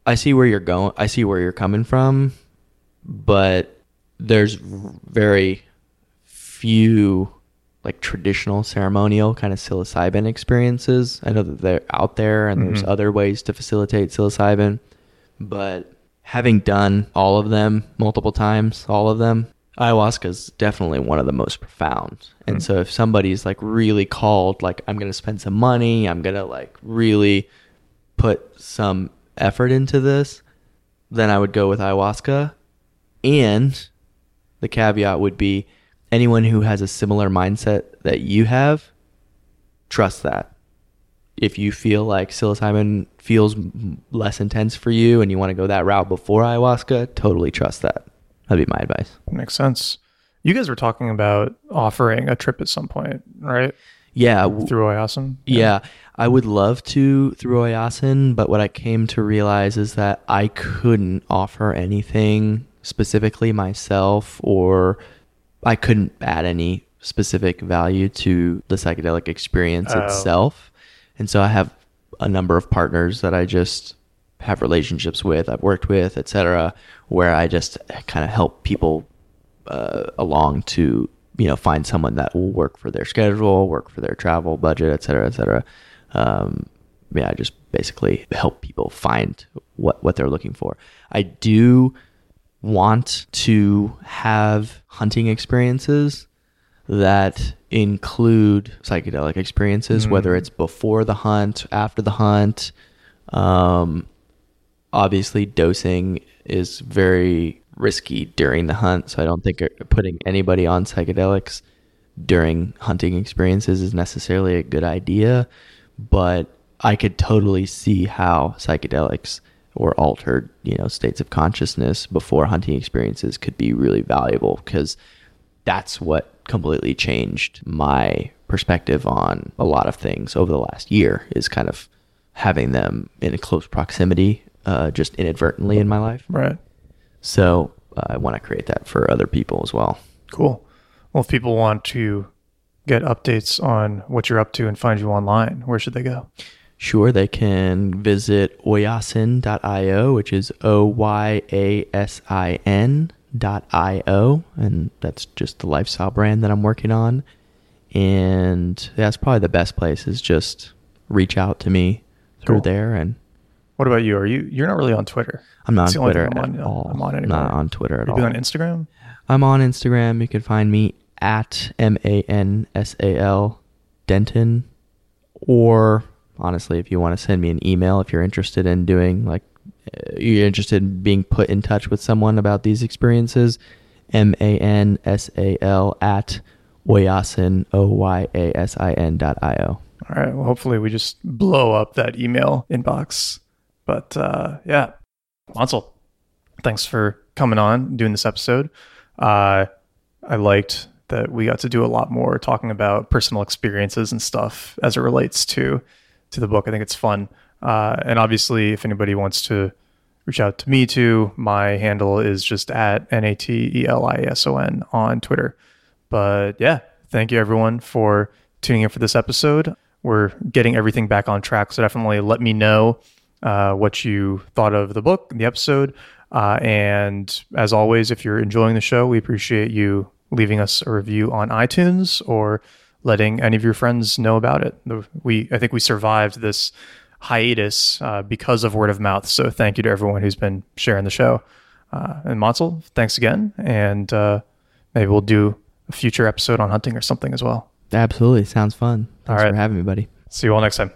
i see where you're going i see where you're coming from but there's very few like traditional ceremonial kind of psilocybin experiences i know that they're out there and there's Mhm. other ways to facilitate psilocybin but having done all of them multiple times, all of them, ayahuasca is definitely one of the most profound. And Mm. so if somebody's like really called, like I'm going to spend some money, I'm going to like really put some effort into this, then I would go with ayahuasca. And the caveat would be anyone who has a similar mindset that you have, trust that if you feel like psilocybin feels less intense for you and you want to go that route before ayahuasca, totally trust that. That'd be my advice. Makes sense. You guys were talking about offering a trip at some point, right? Yeah, Through Oyasin? yeah, I would love to through Oyasin, but what I came to realize is that I couldn't offer anything specifically myself, or I couldn't add any specific value to the psychedelic experience Oh. itself. And so I have a number of partners that I just have relationships with, I've worked with, etc., where I just kind of help people uh, along to you know find someone that will work for their schedule, work for their travel budget, et cetera, et cetera. Um, yeah, I just basically help people find what what they're looking for. I do want to have hunting experiences that include psychedelic experiences, mm. whether it's before the hunt, after the hunt. Um, obviously, dosing is very risky during the hunt, so I don't think putting anybody on psychedelics during hunting experiences is necessarily a good idea. But I could totally see how psychedelics or altered, you know, states of consciousness before hunting experiences could be really valuable because that's what completely changed my perspective on a lot of things over the last year is kind of having them in a close proximity uh, just inadvertently in my life. Right. So uh, I want to create that for other people as well. Cool. Well, if people want to get updates on what you're up to and find you online, where should they go? Sure, they can visit oyasin.io, which is O Y A S I N dot io, and that's just the lifestyle brand that I'm working on. And that's probably the best place is just reach out to me through cool. there. And what about you? Are you you're not really on Twitter? I'm not on Twitter I'm on, at all. I'm on anymore. Not on Twitter at Are all. on Instagram? I'm on Instagram. You can find me at M A N S A L Denton. Or honestly, if you want to send me an email, if you're interested in doing like uh, you're interested in being put in touch with someone about these experiences, M A N S A L at Oyasin O Y A S I N dot I O. All right. Well, hopefully we just blow up that email inbox. But uh, yeah, Mansal, thanks for coming on doing this episode. Uh, I liked that we got to do a lot more talking about personal experiences and stuff as it relates to to the book. I think it's fun. Uh, and obviously, if anybody wants to reach out to me too, my handle is just at N A T E L I S O N on Twitter. But yeah, thank you everyone for tuning in for this episode. We're getting everything back on track. So definitely let me know uh, what you thought of the book, the episode. Uh, and as always, if you're enjoying the show, we appreciate you leaving us a review on iTunes or letting any of your friends know about it. We, I think we survived this hiatus uh, because of word of mouth. So thank you to everyone who's been sharing the show. Uh, and Mansal, thanks again. And uh, maybe we'll do a future episode on hunting or something as well. Absolutely. Sounds fun. Thanks all right. for having me, buddy. See you all next time.